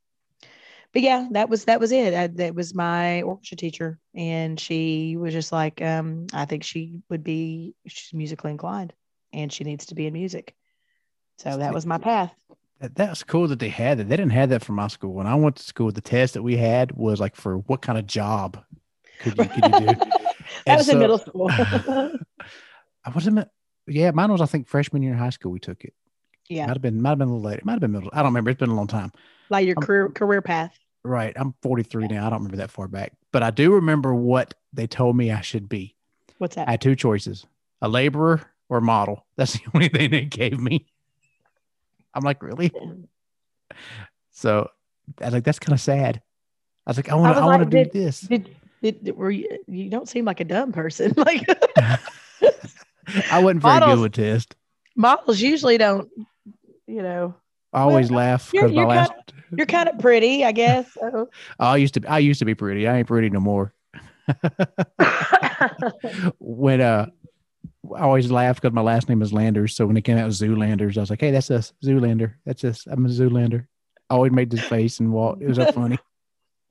but yeah, that was that was it. I, that was my orchestra teacher, and she was just like, um, I think she would be she's musically inclined, and she needs to be in music. So that was my path. That, that's cool that they had that. They didn't have that from my school. When I went to school, the test that we had was like for what kind of job could you, could you do? that And was in middle school. I wasn't. Yeah, mine was I think freshman year in high school. We took it. yeah, Might have been. Might have been a little later. It might have been middle. I don't remember. It's been a long time. like your Um, career career path. Right. I'm 43 now. I don't remember that far back, but I do remember what they told me I should be. What's that? I had two choices: a laborer or model. That's the only thing they gave me. I'm like, really? So I was like, that's kind of sad. I was like, I want to. was I, want to do this. Did, did were you? You don't seem like a dumb person. Like I wasn't very models- good with test. models usually don't. You know, I always laugh you're- because my last. you're kind of pretty, I guess. So. I used to. I used to be pretty. I ain't pretty no more. when uh I always laughed because my last name is Landers. So when it came out with Zoolanders, I was like, hey, that's us, Zoolander. That's us. I'm a Zoolander. I always made this face and walk. It was so funny.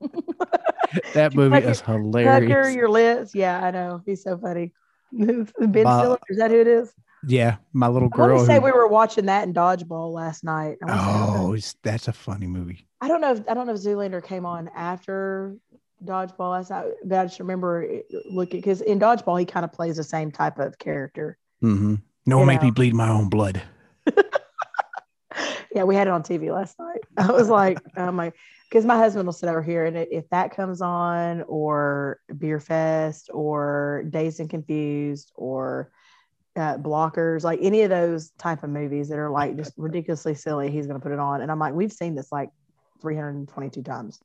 that movie Tucker- is Tucker, hilarious. your lips. Yeah, I know. He's so funny. ben Bob- Stiller, is that who it is? Yeah, my little I want girl. to say who- we were watching that in Dodgeball last night. I, oh, oh, it's, that's a funny movie. I don't know. If, I don't know if Zoolander came on after Dodgeball night, but I just remember looking because in Dodgeball he kind of plays the same type of character. Mm-hmm. No one make me bleed my own blood. Yeah, we had it on TV last night. I was like, oh my, because my husband will sit over here, and if that comes on, or Beer Fest, or Dazed and Confused, or uh, Blockers, like any of those type of movies that are like just ridiculously silly, he's going to put it on. And I'm like, we've seen this like 322 times.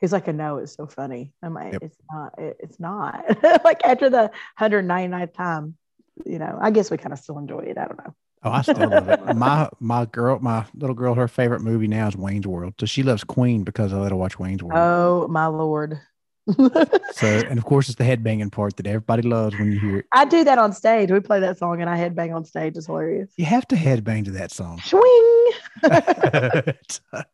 He's like, a no it's so funny. I'm like, Yep. it's not. It, it's not. like after the 199th time, you know, I guess we kind of still enjoy it. I don't know. Oh, I still love it. My my girl, my little girl, her favorite movie now is Wayne's World. So she loves Queen because I let her watch Wayne's World. Oh my lord. So, and of course, it's the headbanging part that everybody loves when you hear it. I do that on stage. We play that song and I headbang on stage. It's hilarious. You have to headbang to that song. Swing.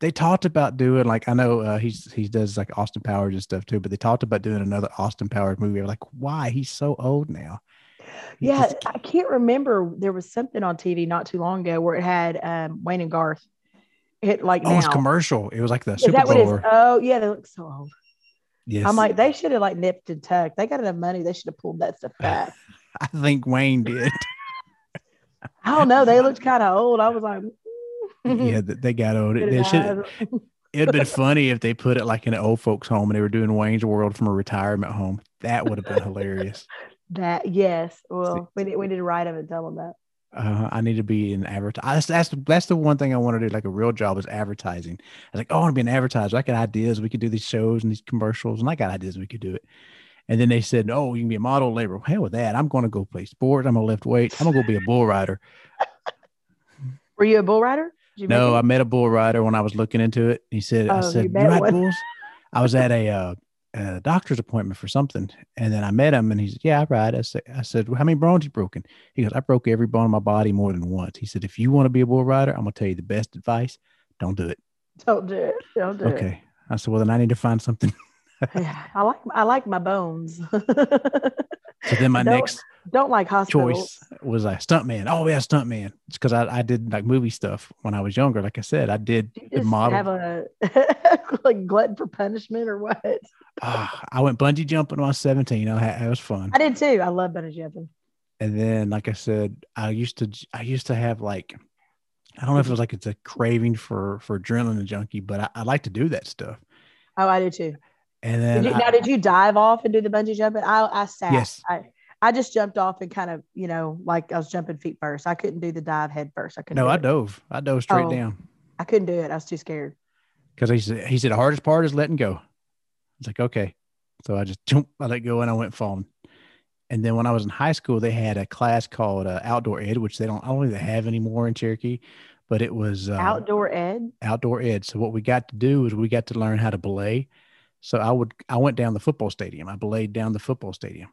they talked about doing like I know uh, he's he does like Austin Powers and stuff too, but they talked about doing another Austin Powers movie. Like, why? He's so old now. He Yeah, just- I can't remember. There was something on TV not too long ago where it had um, Wayne and Garth. It like oh, now. commercial. It was like the Is Super? Bowl. Oh yeah, they look so old. Yes, I'm like, they should have like nipped and tucked. They got enough money. They should have pulled that stuff back. I think Wayne did. I don't know. They looked kind of old. I was like, yeah, th- they got old. They should. It'd been funny if they put it like in an old folks' home and they were doing Wayne's World from a retirement home. That would have been hilarious. that yes. Well, we need, we to write them and tell them that. Uh, I need to be in advertising. That's, that's the that's the one thing I want to do. Like a real job is advertising. I was like, oh, I want to be an advertiser. I got ideas. We could do these shows and these commercials, and I got ideas. We could do it. And then they said, oh, you can be a model labor. Hell with that. I'm going to go play sports. I'm gonna lift weights. I'm gonna go be a bull rider. Were you a bull rider? You No. I met a bull rider when I was looking into it. He said, I Oh, you said, you, met ride one. bulls? I was at a, uh, a doctor's appointment for something. And then I met him and he said, yeah, I ride. I said, I said, well, how many bones you broken? He goes, I broke every bone in my body more than once. He said, if you want to be a bull rider, I'm going to tell you the best advice. Don't do it. Don't do it. Don't do it. Okay. I said, well, then I need to find something. Yeah, I like I like my bones. So then my Don't- next Don't like hospitals. choice was like stuntman. Oh yeah, stuntman. It's because I, I did like movie stuff when I was younger. Like I said, I did You the model. have a like glutton for punishment or what? Ah, I went bungee jumping when I was 17. I had, it was fun. I did too. I love bungee jumping. And then, like I said, I used to I used to have like I don't know if it was like it's a craving for for adrenaline junkie, but I, I like to do that stuff. Oh, I do too. And Did then you, I- now, did you dive off and do the bungee jumping? I I sat. Yes. I I just jumped off and kind of you know like I was jumping feet first. I couldn't do the dive head first. I couldn't. no, I it. dove. I dove straight Oh. down I couldn't do it. I was too scared. because he said he said the hardest part is letting go. It's like okay, so I just jump, I let go and I went falling. And then when I was in high school, they had a class called uh, outdoor ed, which they don't I don't think they have anymore in Cherokee, but it was uh, Outdoor ed. outdoor ed. So what we got to do is we got to learn how to belay. So I would I went down the football stadium. I belayed down the football stadium,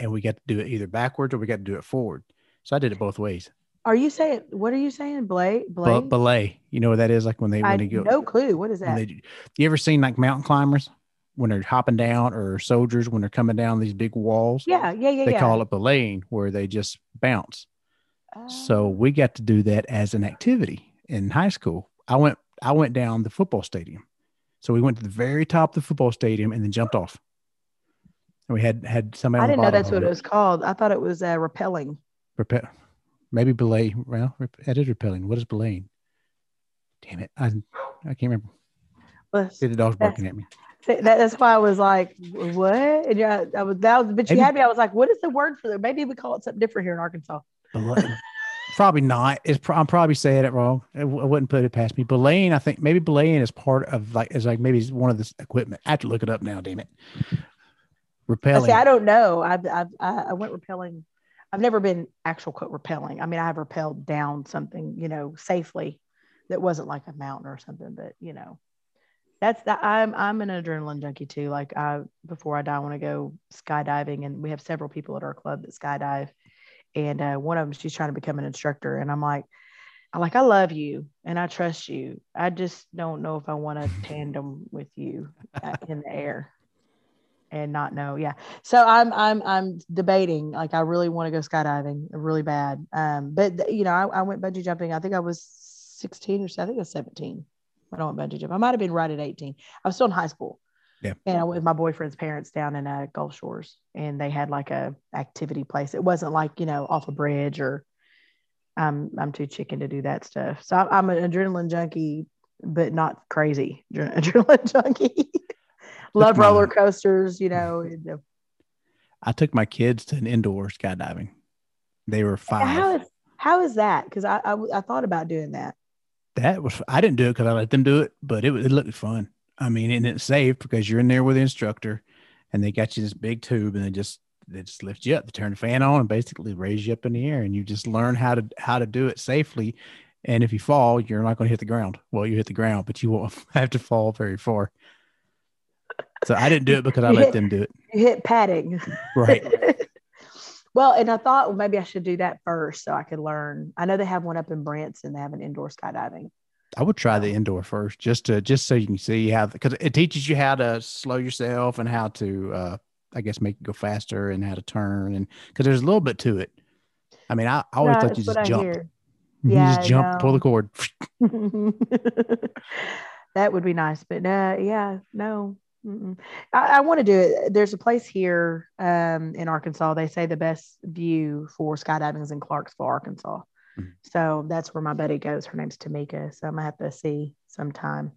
and we got to do it either backwards or we got to do it forward. So I did it both ways. Are you saying what are you saying? But Blake? belay, you know what that is? Like when they I when they go. no clue. What is that? they, you ever seen like mountain climbers when they're hopping down, or soldiers when they're coming down these big walls? yeah, yeah, yeah, They yeah. call it belaying, where they just bounce. Oh. So we got to do that as an activity in high school. I went I went down the football stadium. So we went to the very top of the football stadium and then jumped off. And we had had somebody. I didn't know that's what it was called. I thought it was uh, rappelling. Repe- maybe belay. Well, that is rappelling. What is belaying? Damn it! I I can't remember. But See the dog's barking at me. that, that's why I was like, what? And yeah, I was that was, but you Maybe- had me. I was like, what is the word for that? Maybe we call it something different here in Arkansas. Belay- probably not. It's pro- I'm probably saying it wrong. I, w- I wouldn't put it past me. Belaying, I think maybe belaying is part of like is like maybe one of this equipment. I have to look it up now. Damn it. I Rappelling. see. I don't know. I've, I've I I went rappelling. I've never been actual quote rappelling. I mean, I have rappelled down something, you know, safely that wasn't like a mountain or something, but you know, that's that. I'm I'm an adrenaline junkie too. Like I before I die, I want to go skydiving, and we have several people at our club that skydive, and uh, one of them she's trying to become an instructor, and I'm like. I like I love you and I trust you. I just don't know if I want to tandem with you uh, in the air and not know. Yeah. So I'm I'm I'm debating. Like I really want to go skydiving, really bad. Um, but you know, I, I went bungee jumping. I think I was 16 or so. I think I was 17 when I went bungee jumping. I might have been right at 18. I was still in high school. Yeah. And I went with my boyfriend's parents down in uh, Gulf Shores, and they had like a activity place. It wasn't like you know off a bridge or. I'm I'm too chicken to do that stuff. So I'm, I'm an adrenaline junkie, but not crazy adrenaline junkie. Love my- roller coasters, you know. I took my kids to an indoor skydiving. They were five. How is how is that? Because I, I I thought about doing that. that was I didn't do it because I let them do it, but it, was- it looked fun. I mean, and it's safe because you're in there with the instructor, and they got you this big tube, and they just they just lift you up. They turn the fan on and basically raise you up in the air, and you just learn how to how to do it safely. And if you fall, you're not going to hit the ground. Well, you hit the ground, but you won't have to fall very far. So I didn't do it because I let them do it. You hit padding. Right. well, and I thought well, maybe I should do that first so I could learn. I know they have one up in Branson. They have an indoor skydiving. I would try the indoor first, just to just so you can see how because it teaches you how to slow yourself and how to, uh, I guess, make it go faster and how to turn and because there's a little bit to it. I mean, I, I always No, thought you just I jump, hear. you Yeah, just jump, pull the cord. that would be nice, but uh, yeah, no. I, I want to do it. There's a place here um, in Arkansas. They say the best view for skydiving is in Clarksville, Arkansas. Mhm. So that's where my buddy goes. Her name's Tamika. So I'm gonna have to see sometime.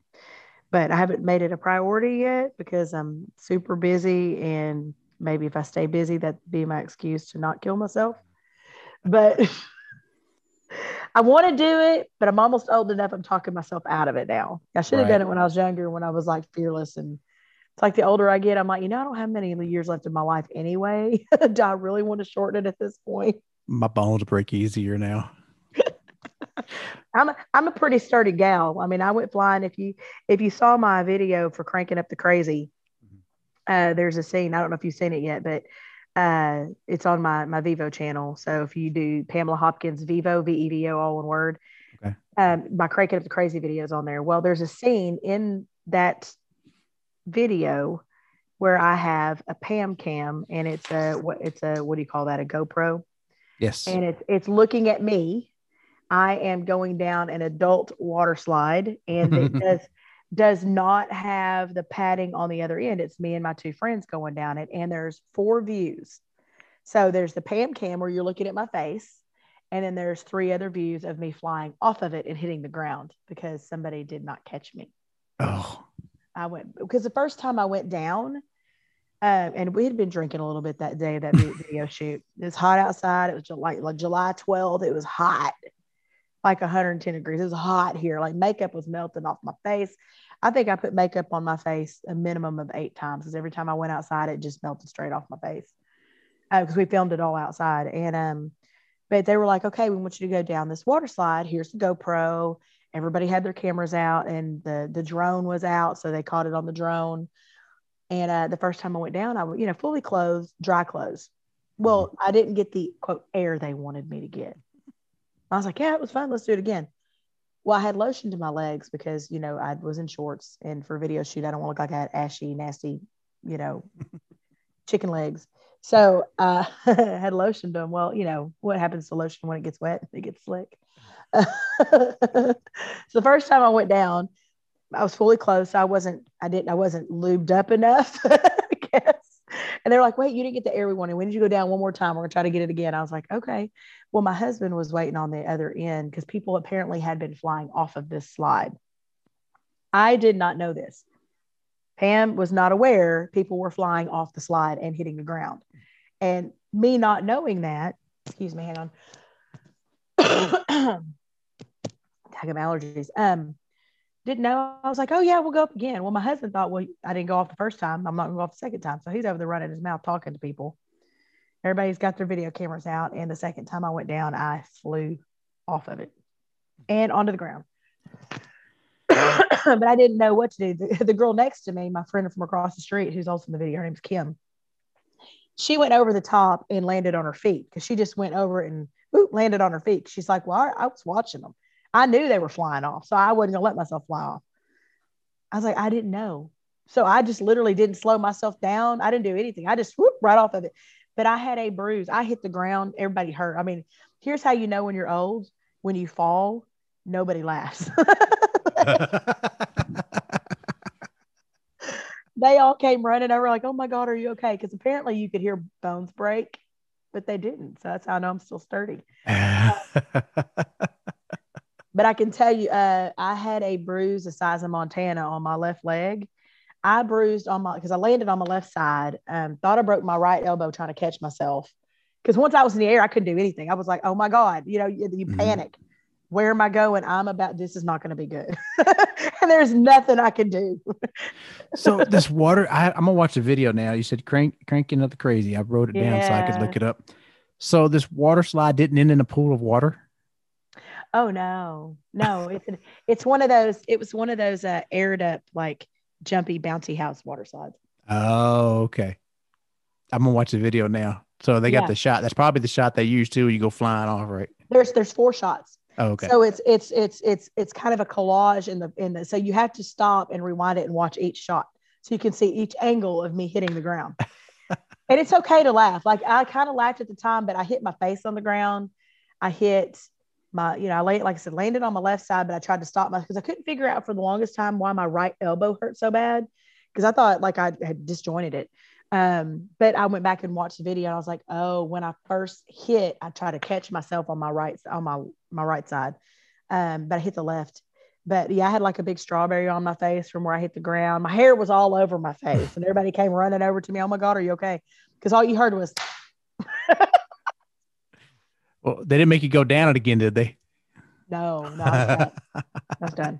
But I haven't made it a priority yet because I'm super busy, and maybe if I stay busy, that'd be my excuse to not kill myself. But I want to do it, but I'm almost old enough. I'm talking myself out of it now. I should have Right. done it when I was younger, when I was like fearless. And it's like the older I get, I'm like, you know, I don't have many years left in my life anyway. Do I really want to shorten it at this point? My bones break easier now. I'm a, I'm a pretty sturdy gal. I mean, I went flying. If you if you saw my video for cranking up the crazy, uh, there's a scene. I don't know if you've seen it yet, but uh, it's on my my Vevo channel. So if you do Pamela Hopkins Vevo V E V O all one word, Okay. um, my cranking up the crazy videos on there. Well, there's a scene in that video where I have a Pam cam and it's a what it's a what do you call that? A GoPro. Yes. And it's it's looking at me. I am going down an adult water slide and it does does not have the padding on the other end. It's me and my two friends going down it. And there's four views. So there's the Pam cam where you're looking at my face. And then there's three other views of me flying off of it and hitting the ground because somebody did not catch me. oh, I went because the first time I went down, uh, and we had been drinking a little bit that day that video shoot. It was hot outside. It was July, like July 12th. It was hot, like 110 degrees. It was hot here. Like makeup was melting off my face. I think I put makeup on my face a minimum of eight times because every time I went outside, it just melted straight off my face. Because we filmed it all outside, and um, but they were like, okay, we want you to go down this water slide. Here's the GoPro. Everybody had their cameras out, and the the drone was out, so they caught it on the drone. And uh, the first time I went down, I was, you know, fully clothed, dry clothes. Well, I didn't get the quote air they wanted me to get. I was like, yeah, it was fun. Let's do it again. Well, I had lotion to my legs because, you know, I was in shorts and for a video shoot, I don't want to look like I had ashy, nasty, you know, chicken legs. So uh, I had lotion to them. Well, you know, what happens to lotion when it gets wet? It gets slick. so the first time I went down, I was fully clothed. So I wasn't, I didn't, I wasn't lubed up enough, I guess. And they're like, wait, you didn't get the air we wanted. When did you go down one more time? We're gonna try to get it again. I was like, okay. Well, my husband was waiting on the other end because people apparently had been flying off of this slide. I did not know this. Pam was not aware people were flying off the slide and hitting the ground. And me not knowing that, excuse me, hang on. Tag of allergies. Um, didn't know. I was like, oh yeah, we'll go up again. Well, my husband thought, well, I didn't go off the first time. I'm not gonna go off the second time. So he's over there running his mouth talking to people. Everybody's got their video cameras out. And the second time I went down, I flew off of it and onto the ground. but I didn't know what to do. The, the girl next to me, my friend from across the street, who's also in the video, her name's Kim. She went over the top and landed on her feet because she just went over and whoop, landed on her feet. She's like, Well, I, I was watching them. I knew they were flying off, so I wasn't gonna let myself fly off. I was like, I didn't know. So I just literally didn't slow myself down. I didn't do anything. I just whoop right off of it. But I had a bruise. I hit the ground. Everybody hurt. I mean, here's how you know when you're old. When you fall, nobody laughs. they all came running over like, "Oh my god, are you okay?" Because apparently you could hear bones break, but they didn't. So that's how I know I'm still sturdy. But I can tell you, uh, I had a bruise the size of Montana on my left leg. I bruised on my because I landed on my left side. Um, thought I broke my right elbow trying to catch myself. Because once I was in the air, I couldn't do anything. I was like, "Oh my god!" You know, you, you Mhm. panic. Where am I going? I'm about. This is not going to be good, and there's nothing I can do. so this water, I, I'm gonna watch the video now. You said crank cranking up the crazy. I wrote it down so I could look it up. So this water slide didn't end in a pool of water. Oh no, no, it's an, it's one of those. It was one of those uh, aired up like jumpy bouncy house water slides. Oh, okay. I'm gonna watch the video now. So they got Yeah. the shot. That's probably the shot they use too. You go flying off, right? There's there's four shots. Oh, okay. So it's it's it's it's it's kind of a collage in the in the so you have to stop and rewind it and watch each shot so you can see each angle of me hitting the ground. and it's okay to laugh. Like I kind of laughed at the time, but I hit my face on the ground. I hit my, you know, I laid like I said, landed on my left side, but I tried to stop my because I couldn't figure out for the longest time why my right elbow hurt so bad because I thought like I had disjointed it. Um, but I went back and watched the video and I was like, oh, when I first hit, I tried to catch myself on my right on my my right side. Um, but I hit the left. But yeah, I had like a big strawberry on my face from where I hit the ground. My hair was all over my face, and everybody came running over to me. Oh my God, are you okay? Because all you heard was, well, they didn't make you go down it again, did they? no, no, I was done. I was done.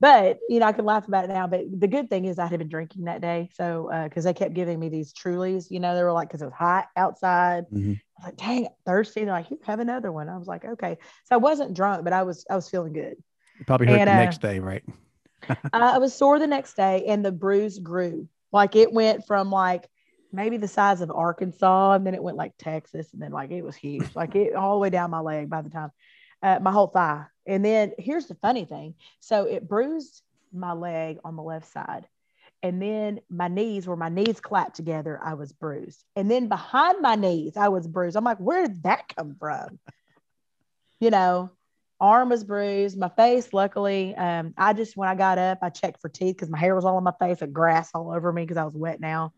But you know, I can laugh about it now. But the good thing is I had been drinking that day, so because they kept giving me these Trulys, you know, they were like because it was hot outside. Mhm. I was like, dang, thirsty. They're like, you have another one. I was like, okay. So I wasn't drunk, but I was I was feeling good. You probably hurt And, the uh, next day, right? I was sore the next day, and the bruise grew. Like it went from like maybe the size of Arkansas, and then it went like Texas, and then like it was huge, like it all the way down my leg by the time uh, my whole thigh. And then here's the funny thing: so it bruised my leg on the left side, And then my knees, where my knees clapped together, I was bruised. And then behind my knees, I was bruised. I'm like, where did that come from? You know, arm was bruised, my face, luckily. Um, I just, when I got up, I checked for teeth because my hair was all on my face and grass all over me because I was wet now.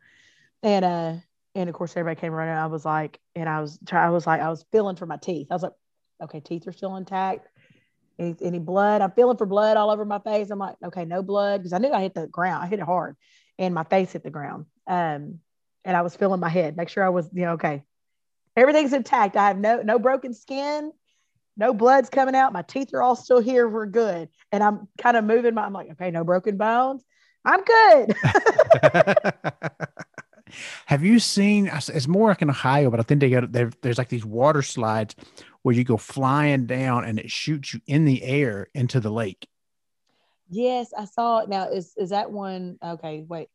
And, uh, and of course, everybody came running. I was like, and I was trying, I was like, I was feeling for my teeth. I was like, okay, teeth are still intact. Any, any blood? I'm feeling for blood all over my face. I'm like, okay, no blood because I knew I hit the ground. I hit it hard, and my face hit the ground. Um, and I was feeling my head, make sure I was, you know, okay, everything's intact. I have no no broken skin, no blood's coming out. My teeth are all still here. We're good. And I'm kind of moving my. I'm like, okay, no broken bones. I'm good. Have you seen? It's more like in Ohio, but I think they got there. There's like these water slides where you go flying down and it shoots you in the air into the lake. yes, I saw it. Now is is that one? Okay, wait.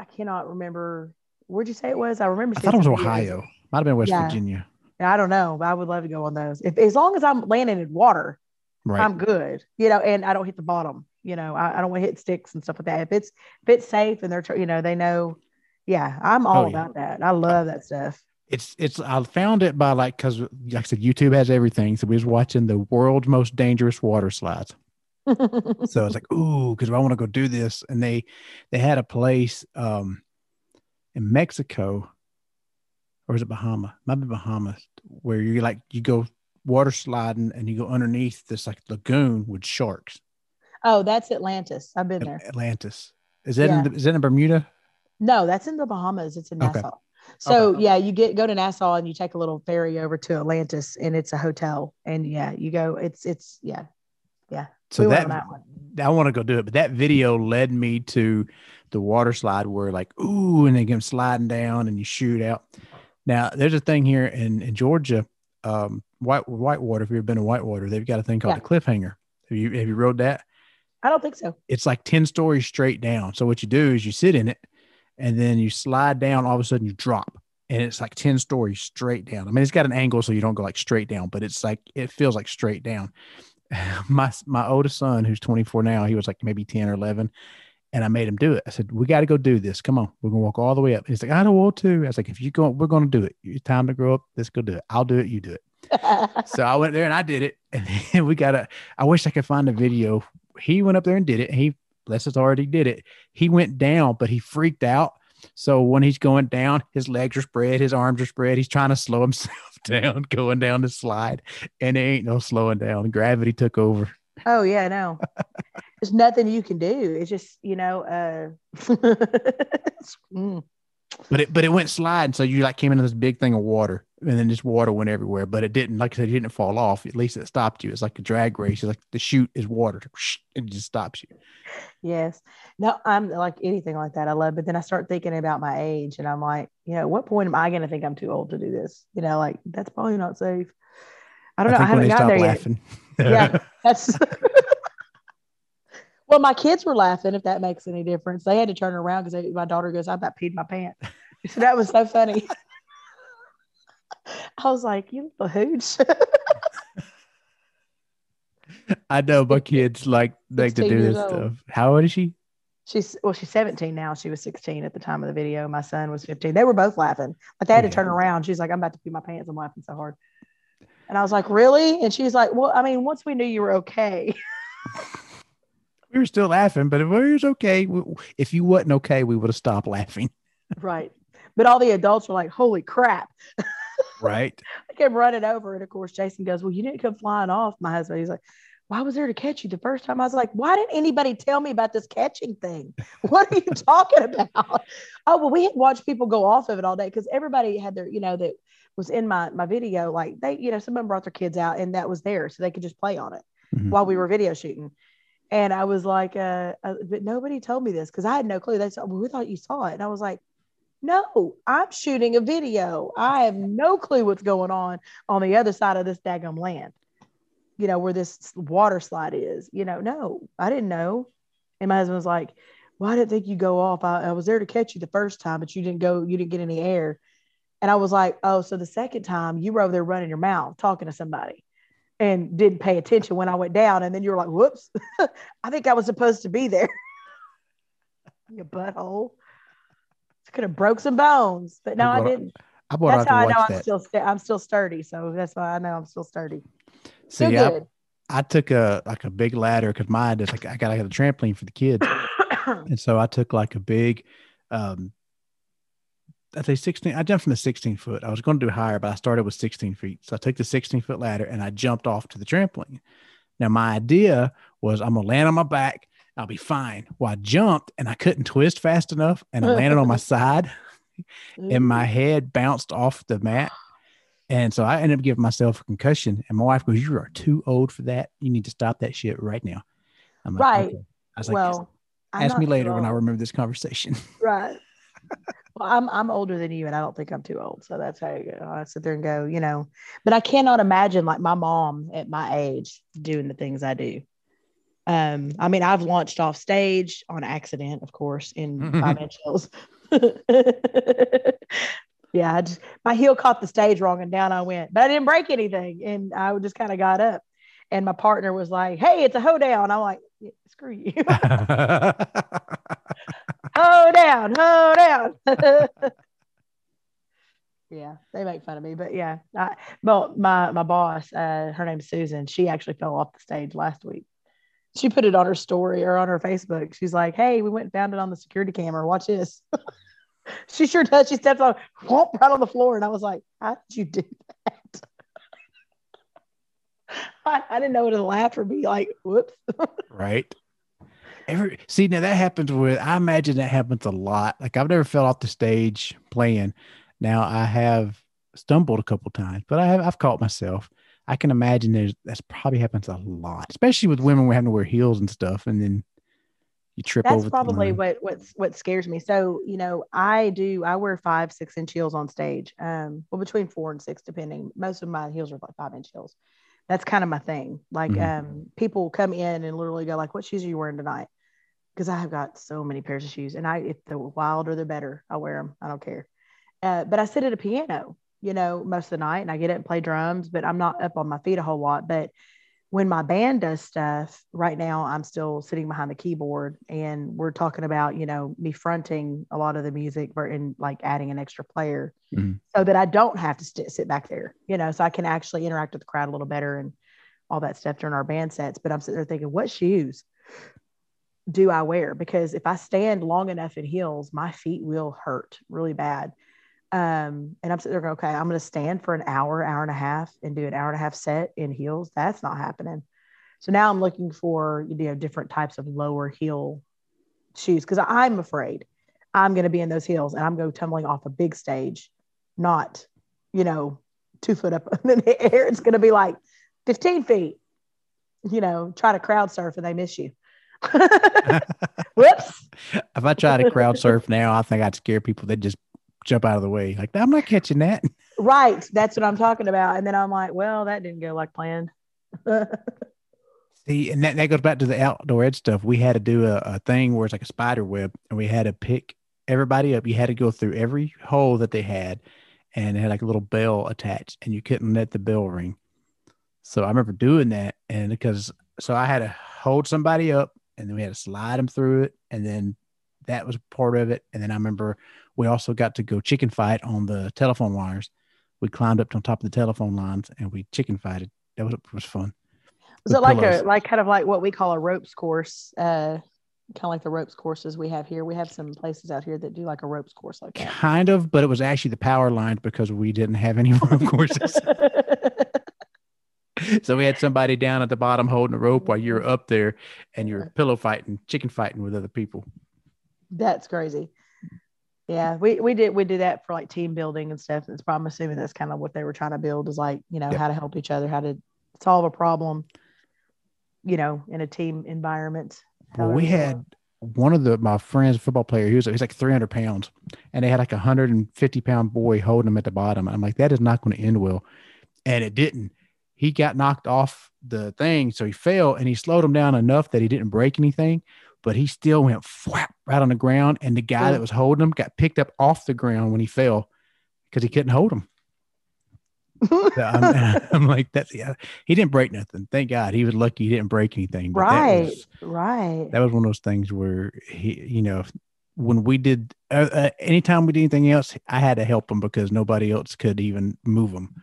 I cannot remember. Where'd you say it was? I remember. I thought it was seeing some videos. Ohio. Might have been West Virginia. Yeah. Virginia. I don't know, but I would love to go on those. If as long as I'm landing in water, Right. I'm good. You know, and I don't hit the bottom. You know, I, I don't want to hit sticks and stuff like that. If it's if it's safe and they're you know they know, yeah, I'm all Oh, yeah. about that. I love that stuff. it's it's I found it by like because like I said, YouTube has everything. So we was watching the world's most dangerous water slides. So it's like, ooh, because I want to go do this. And they they had a place um in Mexico, or is it Bahama? Might be Bahamas, where you like you go water sliding and you go underneath this like lagoon with sharks. oh, that's Atlantis. I've been there. Atlantis. Is that Yeah. in the, is that in Bermuda? No, that's in the Bahamas. It's in Okay. Nassau. So yeah, you get go to Nassau and you take a little ferry over to Atlantis, and it's a hotel. And yeah, you go. It's it's yeah, yeah. So We that, that one. I want to go do it, but that video led me to the water slide where like ooh, and they get sliding down and you shoot out. Now there's a thing here in in Georgia, um, white Whitewater. If you've ever been to Whitewater, they've got a thing called Yeah. the cliffhanger. Have you have you rode that? I don't think so. It's like ten stories straight down. So what you do is you sit in it, and then you slide down. All of a sudden you drop, and it's like ten stories straight down. I mean, it's got an angle so you don't go like straight down, but it's like it feels like straight down. my my oldest son, who's 24 now, he was like maybe 10 or 11, and I made him do it. I said, "We got to go do this. Come on, we're gonna walk all the way up." He's like, "I don't want to." I was like, "If you go, we're gonna do it. It's time to grow up. Let's go do it. I'll do it. You do it." so I went there and I did it, and then we got a. I wish I could find a video. He went up there and did it. He bless his heart, he did it. He went down, but he freaked out. So when he's going down, his legs are spread, his arms are spread. He's trying to slow himself down, going down the slide, and there ain't no slowing down. Gravity took over. oh yeah, no. There's nothing you can do. It's just you know. uh mm. But it but it went sliding, so you like came into this big thing of water, and then this water went everywhere. But it didn't, like I said, it didn't fall off. At least it stopped you. It's like a drag race. It's like the chute is water, and it just stops you. Yes. No, I'm like anything like that. I love, but then I start thinking about my age and I'm like, you know, at what point am I going to think I'm too old to do this? You know, like that's probably not safe. I don't know. I, haven't got there laughing. yet. Yeah. That's well, my kids were laughing, if that makes any difference. They had to turn around because my daughter goes, I about peed my pants. So that was so funny. I was like, you little hooch. I know my kids like like to do this old. stuff. How old is she? She's well, she's 17 now. She was 16 at the time of the video. My son was 15. They were both laughing. Like they had Yeah. to turn around. She's like, I'm about to pee my pants. I'm laughing so hard. And I was like, really? And she's like, well, I mean, once we knew you were okay. We were still laughing, but it was okay. We- If you wasn't okay, we would have stopped laughing. right. But all the adults were like, holy crap. Right. I came running over. And of course, Jason goes, Well, you didn't come flying off. My husband, he's like, Why was there to catch you the first time? I was like, Why didn't anybody tell me about this catching thing? What are you talking about? Oh, well, we had watched people go off of it all day because everybody had their, you know, that was in my my video. Like they, you know, some of them brought their kids out and that was there so they could just play on it Mhm. while we were video shooting. And I was like, uh, uh, but nobody told me this because I had no clue. They said, well, we thought you saw it. And I was like, no, I'm shooting a video. I have no clue what's going on on the other side of this daggum land, you know, where this water slide is. You know, no, I didn't know. And my husband was like, well, I didn't think you go off. I, I was there to catch you the first time, but you didn't go, you didn't get any air. And I was like, oh, so the second time you were over there running your mouth, talking to somebody and didn't pay attention when I went down. And then you were like, whoops, I think I was supposed to be there. You butthole. Could have broke some bones, but no, I a- didn't. I That's how I know I'm that. still I'm still sturdy. So that's why I know I'm still sturdy. So Still I, good. I took a like a big ladder because mine is like I got like a trampoline for the kids, and so I took like a big, um, I say sixteen. I jumped from the sixteen foot. I was going to do higher, but I started with sixteen feet. So I took the sixteen foot ladder and I jumped off to the trampoline. Now my idea was I'm gonna land on my back. I'll be fine. Well, I jumped and I couldn't twist fast enough, and I landed on my side, and my mm-hmm. head bounced off the mat. And so I ended up giving myself a concussion. And my wife goes, You are too old for that. You need to stop that shit right now. I'm like, Right. "Okay." I was like, well, I'm Ask me later when I remember this conversation. Right. well, I'm I'm older than you, and I don't think I'm too old. So that's how you go. I sit there and go, you know. But I cannot imagine like my mom at my age doing the things I do. Um, I mean, I've launched off stage on accident, of course, in five inch heels. yeah, I just my heel caught the stage wrong and down I went, but I didn't break anything, and I just kind of got up. And my partner was like, "Hey, it's a hoedown." I'm like, "Yeah, "Screw you." hoe down, down. yeah, they make fun of me, but yeah. I, well, my my boss, uh, her name's Susan. She actually fell off the stage last week. She put it on her story or on her Facebook. She's like, "Hey, we went and found it on the security camera. Watch this." she sure does. She steps on, whoop, right on the floor, and I was like, "How did you do that?" I, I didn't know whether to laugh or be like, "Whoops." right. Every see now that happens with I imagine that happens a lot. Like I've never fell off the stage playing. Now I have stumbled a couple times, but I have I've caught myself. I can imagine there's that's probably happens a lot, especially with women We having to wear heels and stuff, and then you trip that's over. probably what what's what scares me. So you know i do i wear five six inch heels on stage um well between four and six depending. Most of my heels are like five inch heels. That's kind of my thing. Like Mhm. um people come in and literally go like what shoes are you wearing tonight? Because i have got so many pairs of shoes and i if they're wilder they're better. I wear them i don't care. Uh, but i sit at a piano you know most of the night and i get up and play drums but i'm not up on my feet a whole lot. But when my band does stuff right now i'm still sitting behind the keyboard and we're talking about you know me fronting a lot of the music and like adding an extra player Mhm. so that i don't have to st- sit back there you know so i can actually interact with the crowd a little better and all that stuff during our band sets. But i'm sitting there thinking what shoes do i wear? Because if i stand long enough in heels my feet will hurt really bad um, and I'm sitting there going, okay, I'm going to stand for an hour, hour and a half, and do an hour and a half set in heels. That's not happening. So now I'm looking for you know different types of lower heel shoes because I'm afraid I'm going to be in those heels and I'm going tumbling off a big stage, not you know two foot up in the air. It's going to be like 15 feet. You know, try to crowd surf and they miss you. Whoops. if I try to crowd surf now, I think I'd scare people. They'd just jump out of the way. Like I'm not catching that. Right. That's what I'm talking about. And then I'm like, well, that didn't go like planned. See, and that, that goes back to the outdoor ed stuff. We had to do a, a thing where it's like a spider web, and we had to pick everybody up. You had to go through every hole that they had, and it had like a little bell attached, and you couldn't let the bell ring. So I remember doing that, and because so I had to hold somebody up, and then we had to slide them through it, and then that was part of it. And then I remember we also got to go chicken fight on the telephone wires. We climbed up on top of the telephone lines, and we chicken fighted. That was was fun. Was it like pillows. a like kind of like what we call a ropes course? Uh kind of like the ropes courses we have here. We have some places out here that do like a ropes course like that. Kind of, but it was actually the power lines because we didn't have any rope courses. so we had somebody down at the bottom holding a rope while you're up there and you're pillow fighting, chicken fighting with other people. That's crazy. Yeah, we, we did we do that for like team building and stuff. It's probably I'm assuming that's kind of what they were trying to build is like, you know, Yep. how to help each other, how to solve a problem, you know, in a team environment. Well, we had one of the my friends, football player, he was he's like 300 pounds, and they had like a 150 pound boy holding him at the bottom. I'm like, that is not going to end well, and it didn't. He got knocked off the thing, so he fell, and he slowed him down enough that he didn't break anything, but he still went flap right on the ground, and the guy Yeah. that was holding him got picked up off the ground when he fell because he couldn't hold him. So I'm, I'm like, that's yeah. He didn't break nothing. Thank God. He was lucky he didn't break anything. but that right, was- right. that was one of those things where he, you know, when we did uh, uh, anytime we did anything else, I had to help him because nobody else could even move him.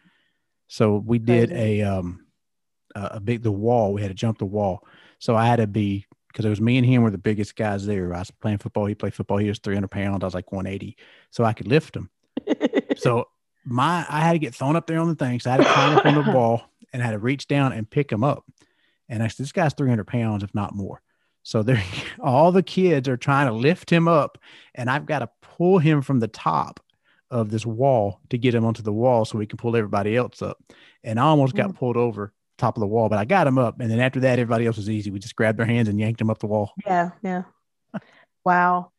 So we did Crazy. a um a big the wall. We had to jump the wall. So I had to be because it was me and him were the biggest guys there. I was playing football. He played football. He was 300 pounds. I was like 180. So I could lift him. So my I had to get thrown up there on the thing. So I had to climb up on the wall and I had to reach down and pick him up. And I said, this guy's 300 pounds, if not more. So they're all the kids are trying to lift him up, and I've got to pull him from the top of this wall to get him onto the wall so we can pull everybody else up. And I almost got mm. pulled over top of the wall, but I got him up. And then after that, everybody else was easy. We just grabbed their hands and yanked them up the wall. yeah, yeah. Wow.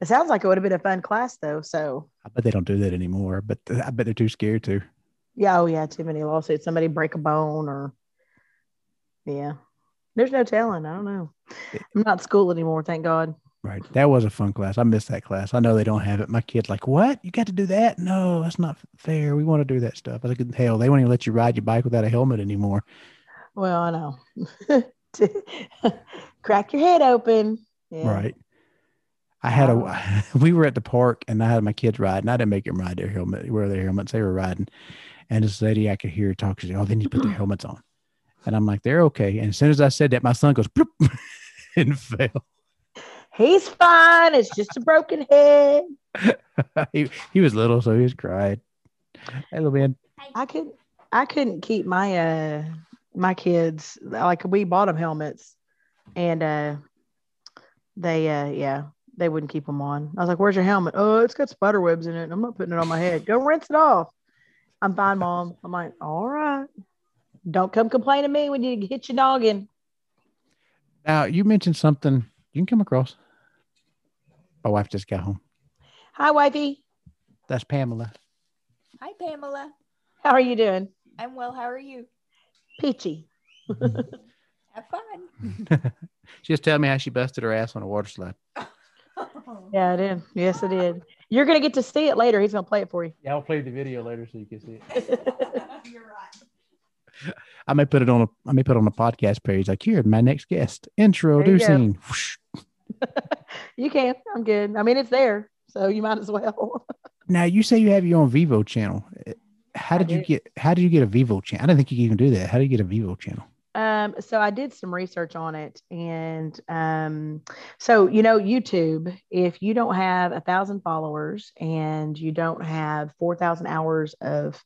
It sounds like it would have been a fun class though. So I bet they don't do that anymore, but I bet they're too scared to. yeah, oh yeah, too many lawsuits. Somebody break a bone or yeah. There's no telling. I don't know. I'm not school anymore, thank God. Right. That was a fun class. I missed that class. I know they don't have it. My kid's like, what? You got to do that? No, that's not fair. We want to do that stuff. I was like, hell, they won't even let you ride your bike without a helmet anymore. Well, I know. Crack your head open. Yeah. Right. I had a, um, we were at the park and I had my kids ride and I didn't make them ride their helmet, wear their helmets. They were riding. And this lady, I could hear talk. She said, Oh, they need to put their helmets on. And I'm like, They're okay. And as soon as I said that, my son goes, and fell. He's fine. It's just a broken head. he, he was little, so he was crying. Hey, little man. I could I couldn't keep my uh my kids like we bought them helmets and uh they uh yeah they wouldn't keep them on. I was like, "Where's your helmet?" Oh, it's got spider webs in it. I'm not putting it on my head. Go rinse it off. I'm fine, mom. I'm like, all right. Don't come complain to me when you hit your noggin. Now, you mentioned something you can come across. My wife just got home. Hi, wifey. That's Pamela. Hi, Pamela. How are you doing? I'm well. How are you? Peachy. Have fun. she just tell me how she busted her ass on a water slide. Yeah, I did. Yes, I did. You're gonna get to see it later. He's gonna play it for you. Yeah, I'll play the video later so you can see it. You're right. I may put it on a I may put it on a podcast page like here, my next guest. Introducing. There you go. scene. Whoosh. You can. I'm good. I mean, it's there, so you might as well. Now you say you have your own Vevo channel. How I did you get how did you get a Vevo channel? I didn't think you could even do that. How do you get a Vevo channel? Um, so I did some research on it, and um, so you know, YouTube. If you don't have a thousand followers and you don't have four thousand hours of,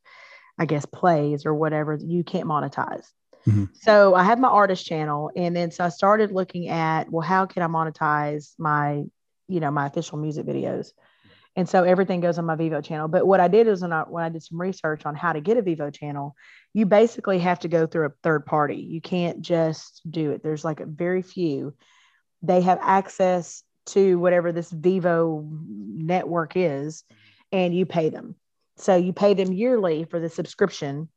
I guess, plays or whatever, you can't monetize. Mhm. So I have my artist channel, and then so I started looking at, well, how can I monetize my, you know, my official music videos? And so everything goes on my Vevo channel. But what I did is when I when I did some research on how to get a Vevo channel, you basically have to go through a third party. You can't just do it. There's like a very few. They have access to whatever this Vevo network is, and you pay them. So you pay them yearly for the subscription.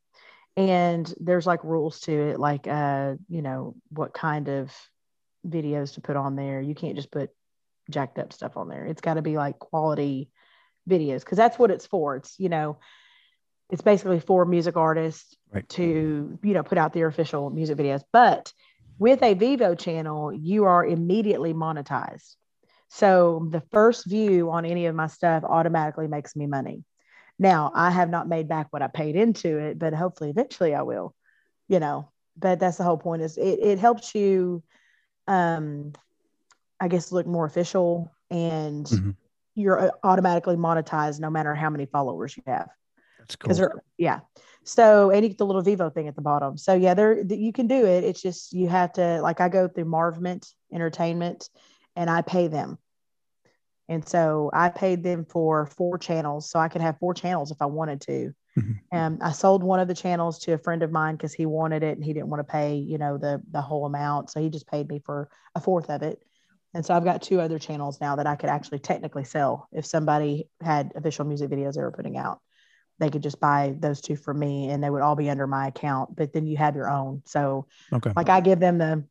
And there's like rules to it, like uh, you know, what kind of videos to put on there. You can't just put jacked up stuff on there. It's got to be like quality videos because that's what it's for. It's, you know, it's basically for music artists Right. to, you know, put out their official music videos. But with a Vevo channel, you are immediately monetized. So the first view on any of my stuff automatically makes me money. Now, I have not made back what I paid into it, but hopefully eventually I will, you know. But that's the whole point is it, it helps you um I guess look more official and Mhm. you're uh, automatically monetized no matter how many followers you have. That's cool. yeah. So and you get the little Vevo thing at the bottom. So yeah, there you can do it. It's just you have to like I go through Marvment Entertainment and I pay them. And so I paid them for four channels. So I could have four channels if I wanted to. Mhm. Um, I sold one of the channels to a friend of mine because he wanted it and he didn't want to pay, you know, the the whole amount. So he just paid me for a fourth of it. And so I've got two other channels now that I could actually technically sell if somebody had official music videos they were putting out. They could just buy those two from me and they would all be under my account. But then you have your own. So Okay. like I give them the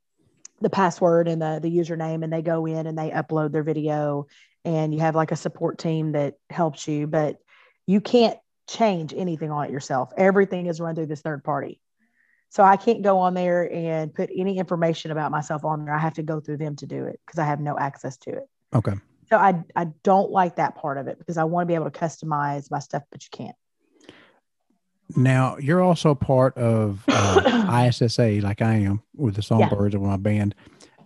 the password and the the username and they go in and they upload their video and you have like a support team that helps you but you can't change anything on it yourself everything is run through this third party so i can't go on there and put any information about myself on there i have to go through them to do it because i have no access to it Okay. So I I don't like that part of it because I want to be able to customize my stuff, but you can't. Now you're also part of uh, ISSA, like I am with the Songbirds of my band,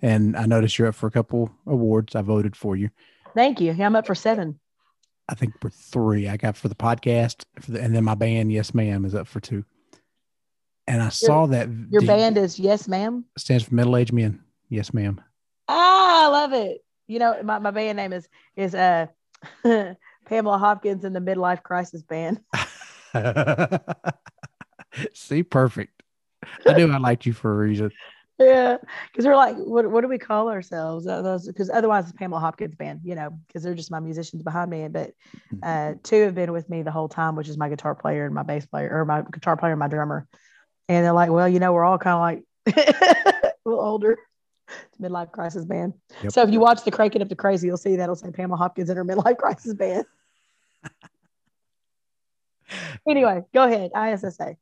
and I noticed you're up for a couple awards. I voted for you. Thank you. Yeah, I'm up for seven. I think for three. I got for the podcast, for the, and then my band, Yes Ma'am, is up for two. And I saw that Your the- band is Yes, ma'am. stands for Middle Aged Men. Yes, ma'am. Ah, I love it. You know, my, my band name is is uh Pamela Hopkins and the Midlife Crisis Band. See, perfect. I knew I liked you for a reason. Yeah, because we're like, what, what do we call ourselves? Because otherwise, it's Pamela Hopkins band, you know, because they're just my musicians behind me. But uh, two have been with me the whole time, which is my guitar player and my bass player, or my guitar player and my drummer. And they're like, well, you know, we're all kind of like a little older. It's midlife crisis band. Yep. So if you watch the Cranking Up to Crazy, you'll see that'll say Pamela Hopkins and her midlife crisis band. anyway, go ahead. ISSA.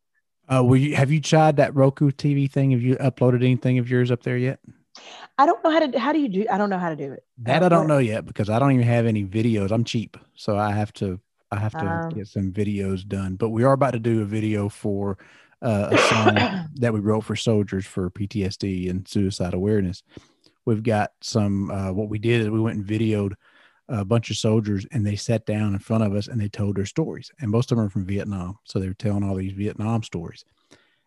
Uh, will you have you tried that Roku TV thing? Have you uploaded anything of yours up there yet? I don't know how to. How do you do? I don't know how to do it. That I don't know yet because I don't even have any videos. I'm cheap, so I have to I have to Um. get some videos done. But we are about to do a video for uh, a song that we wrote for soldiers for PTSD and suicide awareness. We've got some. Uh, what we did is we went and videoed a bunch of soldiers, and they sat down in front of us and they told their stories. And most of them are from Vietnam, so they were telling all these Vietnam stories.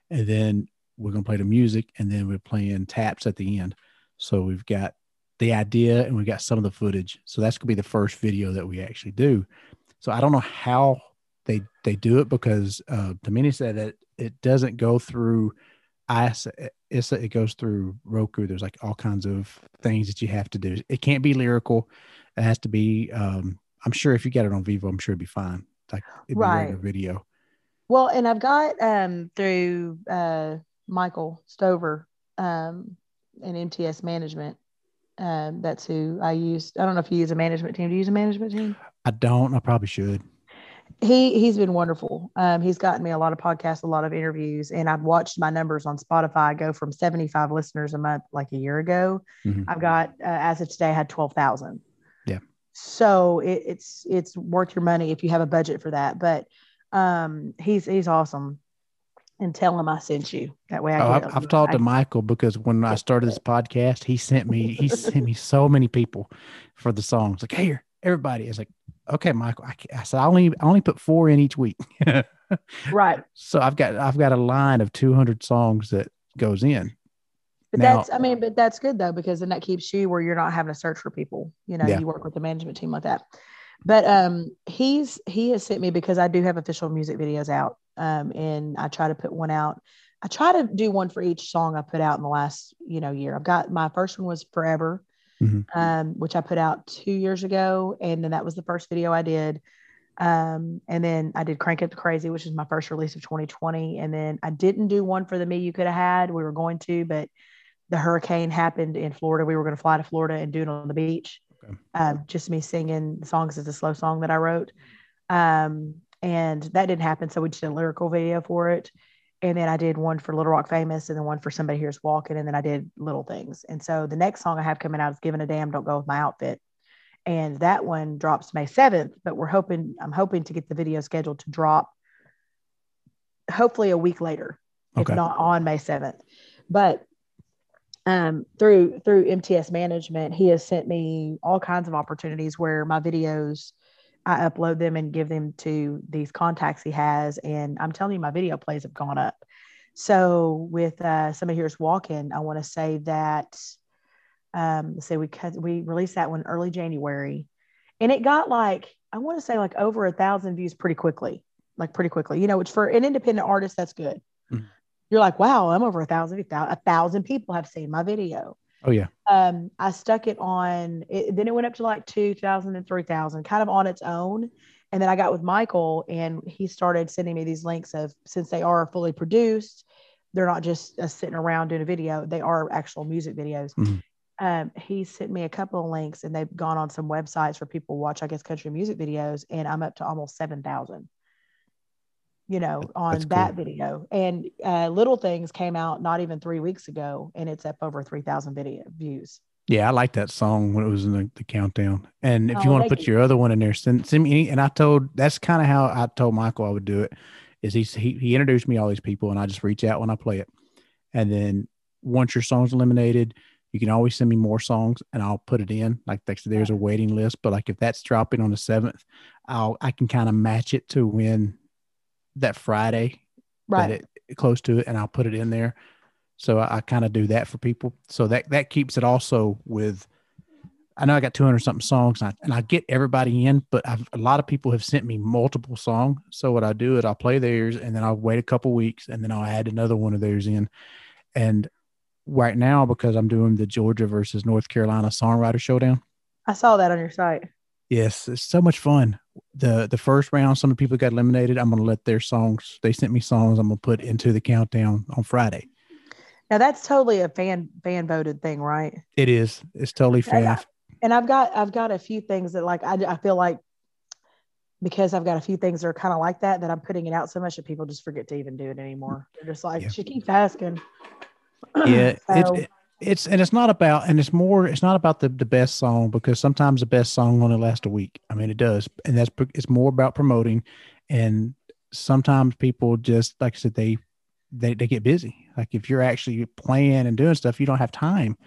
And then we're gonna play the music, and then we're playing taps at the end. So we've got the idea and we've got some of the footage. So that's gonna be the first video that we actually do. So I don't know how they they do it because uh Tamini said that it doesn't go through IS it's, it goes through Roku. There's like all kinds of things that you have to do. It can't be lyrical. It has to be um I'm sure if you get it on Vevo, I'm sure it'd be fine. Like it'd be Right. regular video. Well, and I've got um through uh Michael Stover um and MTS management. Um, that's who I used. I don't know if you use a management team. Do you use a management team? I don't, I probably should. He he's been wonderful. Um, he's gotten me a lot of podcasts, a lot of interviews, and I've watched my numbers on Spotify go from 75 listeners a month like a year ago. Mhm. I've got uh, as of today, I had 12,000. Yeah. So it, it's it's worth your money if you have a budget for that. But um, he's he's awesome. And tell him I sent you. That way I. Oh, I've, I've talked I- to Michael because when I started this podcast, he sent me he sent me so many people for the songs. Like, here, everybody. is like, okay, Michael. I, I said I only I only put four in each week, right. so I've got I've got a line of two hundred songs that goes in. But Now- that's, I mean, but that's good though, because then that keeps you where you're not having to search for people. You know, Yeah. you work with the management team like that. But um, he's he has sent me because I do have official music videos out, um, and I try to put one out. I try to do one for each song I put out in the last you know year. I've got my first one was Forever, Mhm. um, which I put out two years ago, and then that was the first video I did. Um, and then I did Crank Up to Crazy, which is my first release of 2020. And then I didn't do one for the Me You Could Have Had. We were going to, but the hurricane happened in Florida. We were going to fly to Florida and do it on the beach. Okay. Um, just me singing the songs is a slow song that I wrote. Um, and that didn't happen. So we did a lyrical video for it. And then I did one for Little Rock Famous and then one for Somebody Here's Walking. And then I did Little Things. And so the next song I have coming out is Giving a Damn Don't Go With My Outfit. And that one drops May 7th, but we're hoping, I'm hoping to get the video scheduled to drop hopefully a week later, Okay. if not on May 7th. But um, through through MTS management, he has sent me all kinds of opportunities where my videos, I upload them and give them to these contacts he has, and I'm telling you, my video plays have gone up. So with uh, somebody here's walking, I want to say that, um, say we cut, we released that one early January, and it got like I want to say like over a thousand views pretty quickly, like pretty quickly. You know, which for an independent artist, that's good. Mhm. You're like, wow, I'm over a thousand. A thousand people have seen my video Oh yeah. um, I stuck it on, it, then it went up to like 2,000 and 3,000, kind of on its own. And then I got with Michael and he started sending me these links of since they are fully produced, they're not just uh, sitting around doing a video, they are actual music videos. Mhm. Um, he sent me a couple of links and they've gone on some websites for people watch, I guess, country music videos. And I'm up to almost 7,000, you know, on That's that cool. video. And uh, Little Things came out not even three weeks ago and it's up over 3,000 video views. Yeah, I like that song when it was in the, the countdown. And if you Oh, want to put you. your other one in there, send, send me. Any, and I told that's kind of how I told Michael I would do it. Is he, he he introduced me all these people, and I just reach out when I play it. And then once your song's eliminated, you can always send me more songs, and I'll put it in. Like like, there's a waiting list, but like if that's dropping on the seventh, I'll I can kind of match it to when that Friday Right. that it close to it, and I'll put it in there. So I, I kind of do that for people. So that that keeps it also with. I know I got 200 something songs, and I, and I get everybody in, but I've, a lot of people have sent me multiple songs. So what I do is I'll play theirs, and then I'll wait a couple weeks, and then I'll add another one of theirs in. And right now, because I'm doing the Georgia versus North Carolina Songwriter Showdown, I saw that on your site. Yes, it's so much fun. The the first round, some of the people got eliminated. I'm gonna let their songs. They sent me songs. I'm gonna put into the countdown on Friday. Now that's totally a fan fan voted thing, right? It is. It's totally fan. and I've got I've got a few things that like I, I feel like because I've got a few things that are kind of like that that I'm putting it out so much that people just forget to even do it anymore. They're just like Yeah. she keeps asking. Yeah, So- it's it's and it's not about and it's more. It's not about the the best song because sometimes the best song only lasts a week. I mean, it does, and that's it's more about promoting. And sometimes people just like I said, they they they get busy. Like if you're actually playing and doing stuff, you don't have time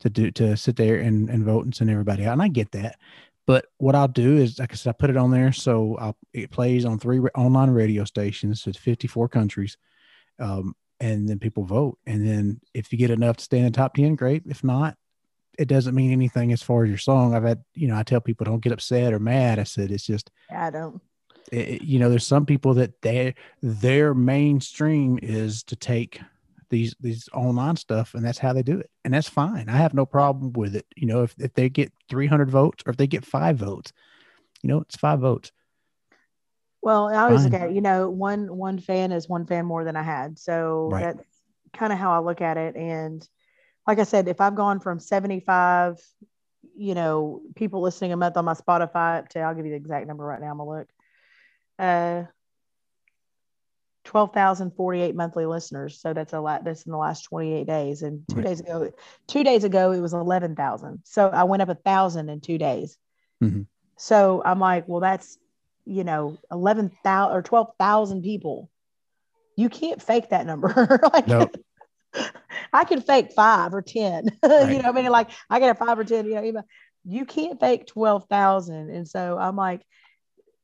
to do to sit there and, and vote and send everybody out. And I get that. But what I'll do is, like I said, I put it on there so I'll, it plays on three online radio stations. It's 54 countries, um, and then people vote. And then if you get enough to stay in the top 10, great. If not, it doesn't mean anything as far as your song. I've had, you know, I tell people don't get upset or mad. I said it's just I don't. it- you know, there's some people that their their mainstream is to take these these online stuff, and that's how they do it, and that's fine. I have no problem with it. You know, if if they get 300 votes or if they get five votes, you know, it's five votes. Well, I always look Fine. at it, you know, one one fan is one fan more than I had. So Right. that's kind of how I look at it. And like I said, if I've gone from 75, you know, people listening a month on my Spotify up to I'll give you the exact number right now. I'm gonna look. Uh 12,048 monthly listeners. So that's a lot. That's in the last 28 days. And two Right. days ago, two days ago, it was 11,000. So I went up a thousand in two days. Mhm. So I'm like, well, that's, you know, 11,000 or 12,000 people. You can't fake that number. like, Nope. I can fake five or 10, Right. you know, I mean, like I get a five or 10, you know, even you can't fake 12,000. And so I'm like,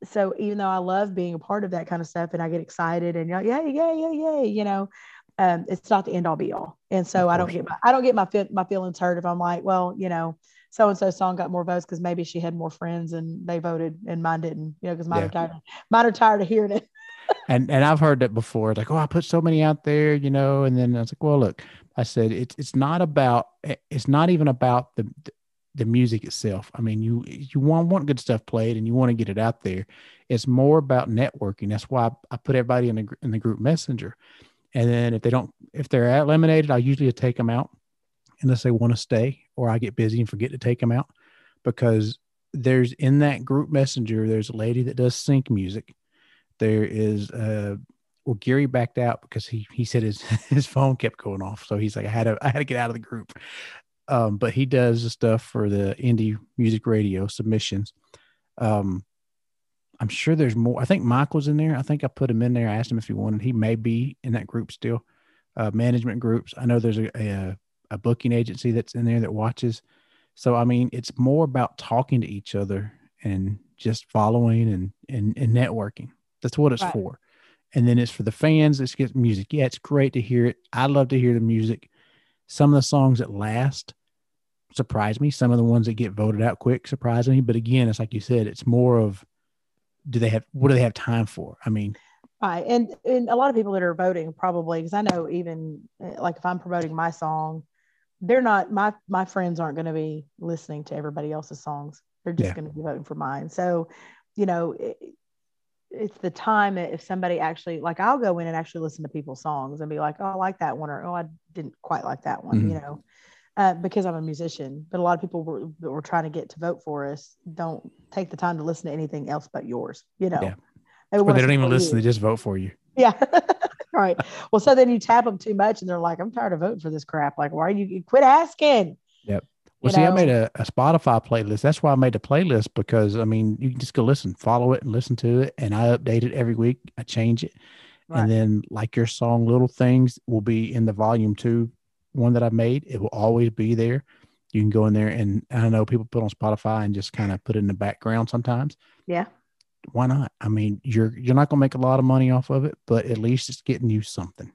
so even though I love being a part of that kind of stuff and I get excited and you're like, yeah, yeah, yeah, yeah, you know, um, it's not the end all be all. And so I don't get my, I don't get my, my feelings hurt if I'm like, well, you know, so-and-so song got more votes because maybe she had more friends and they voted and mine didn't, you know, because mine Yeah. are tired, mine are tired of hearing it. and and I've heard that before. Like, oh, I put so many out there, you know. And then I was like, well, look, I said it's it's not about eh, it's not even about the the music itself. I mean, you you want want good stuff played and you want to get it out there. It's more about networking. That's why I, I put everybody in the in the group messenger. And then if they don't if they're eliminated, I usually take them out unless they want to stay or I get busy and forget to take them out because there's in that group messenger there's a lady that does sync music. There is uh well Gary backed out because he he said his his phone kept going off. So he's like I had to I had to get out of the group. Um but he does the stuff for the indie music radio submissions. Um I'm sure there's more. I think Michael's in there. I think I put him in there. I asked him if he wanted. He may be in that group still. Uh management groups. I know there's a a, a booking agency that's in there that watches so I mean it's more about talking to each other and just following and and, and networking that's what it's Right. for. And then it's for the fans. It's get music. Yeah, it's great to hear it. I love to hear the music. Some of the songs that last surprise me. Some of the ones that get voted out quick surprise me. But again, it's like you said, it's more of do they have what do they have time for? I mean, Right. And, and a lot of people that are voting probably, because I know even uh, like if I'm promoting my song, they're not, my, my friends aren't going to be listening to everybody else's songs. They're just Yeah. going to be voting for mine. So, you know, it, it's the time that if somebody actually, like I'll go in and actually listen to people's songs and be like, oh, I like that one, or oh, I didn't quite like that one, you know, uh, because I'm a musician. But a lot of people were, that were trying to get to vote for us don't take the time to listen to anything else but yours, you know. Yeah. They or they don't even listen, you. they just vote for you. Yeah. right. Well, so then you tap them too much and they're like, I'm tired of voting for this crap. Like, why are you quit asking? Yep. Well, You see, I made a, a Spotify playlist. That's why I made a playlist because I mean, you can just go listen, follow it, and listen to it. And I update it every week. I change it, Right. and then like your song, "Little Things" will be in the volume two one that I made. It will always be there. You can go in there, and I know people put on Spotify and just kind of put it in the background sometimes. Yeah. Why not? I mean, you're you're not gonna make a lot of money off of it, but at least it's getting you something.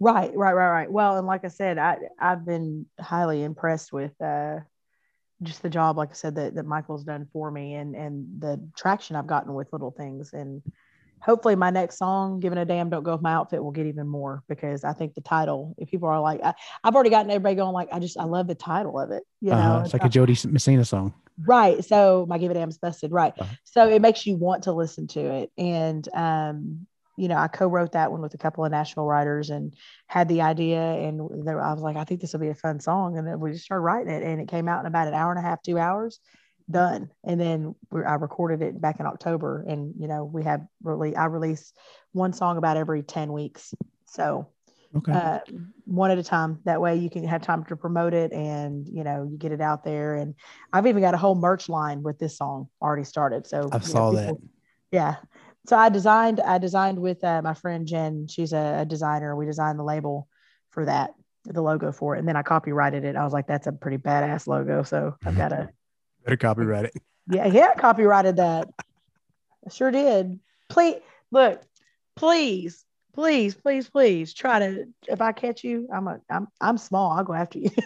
Right, right, right, right. Well, and like I said, I I've been highly impressed with uh just the job, like I said, that, that Michael's done for me and and the traction I've gotten with little things. And hopefully my next song, Giving a Damn Don't Go With My Outfit, will get even more because I think the title, if people are like, I, I've already gotten everybody going, like, I just I love the title of it. You know, uh, it's like a Jo Dee Messina song. Right so my give a damn's busted right Uh-huh. so it makes you want to listen to it and um you know i co-wrote that one with a couple of national writers and had the idea and there, i was like i think this will be a fun song and then we just started writing it and it came out in about an hour and a half two hours done and then i recorded it back in october and you know we have really i release one song about every 10 weeks so Okay. uh, one at a time. That way you can have time to promote it and, you know, you get it out there. And I've even got a whole merch line with this song already started. So I you know, saw that. Yeah. So I designed, I designed with uh, my friend Jen. She's a, a designer. We designed the label for that, the logo for it. And then I copyrighted it. I was like, that's a pretty badass logo. So I've got to, Better copyright it. yeah, yeah, copyrighted that. I sure did. Please look, please, please, please, please try to. If I catch you, I'm a, I'm, I'm small. I'll go after you.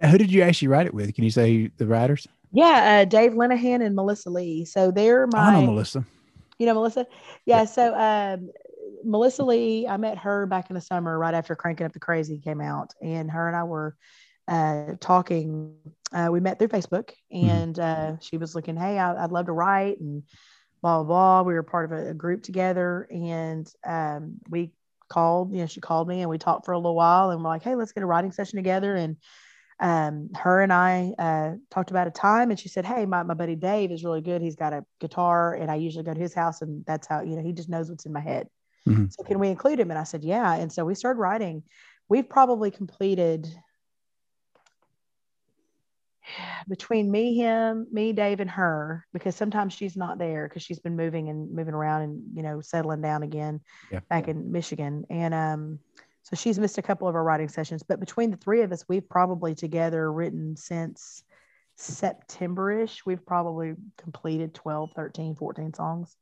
Who did you actually write it with? Can you say the writers? yeah, uh, Dave Linehan and Melissa Lee. So they're my. I know Melissa. you know, Melissa. Yeah. So um, Melissa Lee, I met her back in the summer, right after Cranking Up the Crazy came out, and her and I were uh, talking. Uh, we met through Facebook, Mhm. and uh, she was looking, "Hey, I, I'd love to write," and blah blah blah. We were part of a, a group together, and um, we called. You know, she called me, and we talked for a little while, and we're like, "Hey, let's get a writing session together." And um, her and I uh, talked about a time, and she said, "Hey, my, my buddy Dave is really good. He's got a guitar, and I usually go to his house, and that's how you know he just knows what's in my head. Mhm. So can we include him?" And I said, "Yeah." And so we started writing. We've probably completed between me, him, me, Dave, and her, because sometimes she's not there because she's been moving and moving around and you know settling down again Yeah. back in Michigan, and um, so she's missed a couple of our writing sessions. But between the three of us, we've probably together written since September-ish. We've probably completed 12, 13, 14 songs.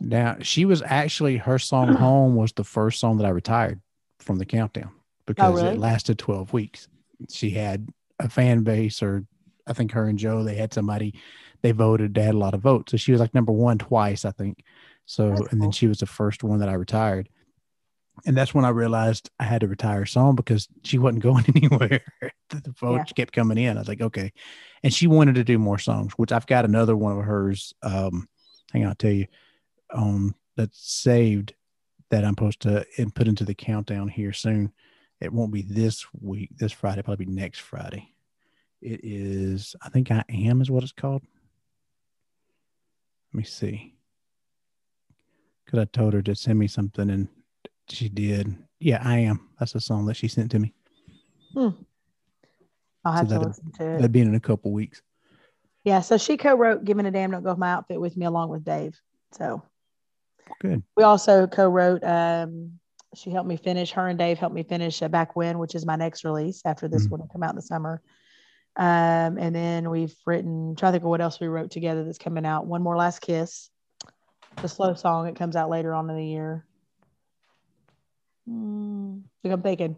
Now she was actually her song "Home" was the first song that I retired from the countdown because really? it lasted twelve weeks. She had a fan base, or I think her and Joe they had somebody they voted. They had a lot of votes, so she was like number one twice, I think. So That's and then she was the first one that I retired, and that's when I realized I had to retire a song because she wasn't going anywhere. the votes kept coming in. I was like, okay, and she wanted to do more songs, which I've got another one of hers. Um, hang on, I'll tell you um that's saved that I'm supposed to and put into the countdown here soon. It won't be this week, this Friday, probably be next Friday. It is, I think I am is what it's called. Let me see. Cause I told her to send me something and she did. Yeah, I am. That's a song that she sent to me. Hmm. I'll have to listen to it. That'd be in a couple weeks. Yeah, so she co-wrote "Giving a Damn Don't Go With My Outfit" with me along with Dave. So Good. we also co-wrote. Um, she helped me finish. Her and Dave helped me finish uh, "Back When," which is my next release after this Mhm. one will come out in the summer. Um, and then we've written. Try to think of what else we wrote together that's coming out. One more last kiss, the slow song. It comes out later on in the year. I think I'm thinking.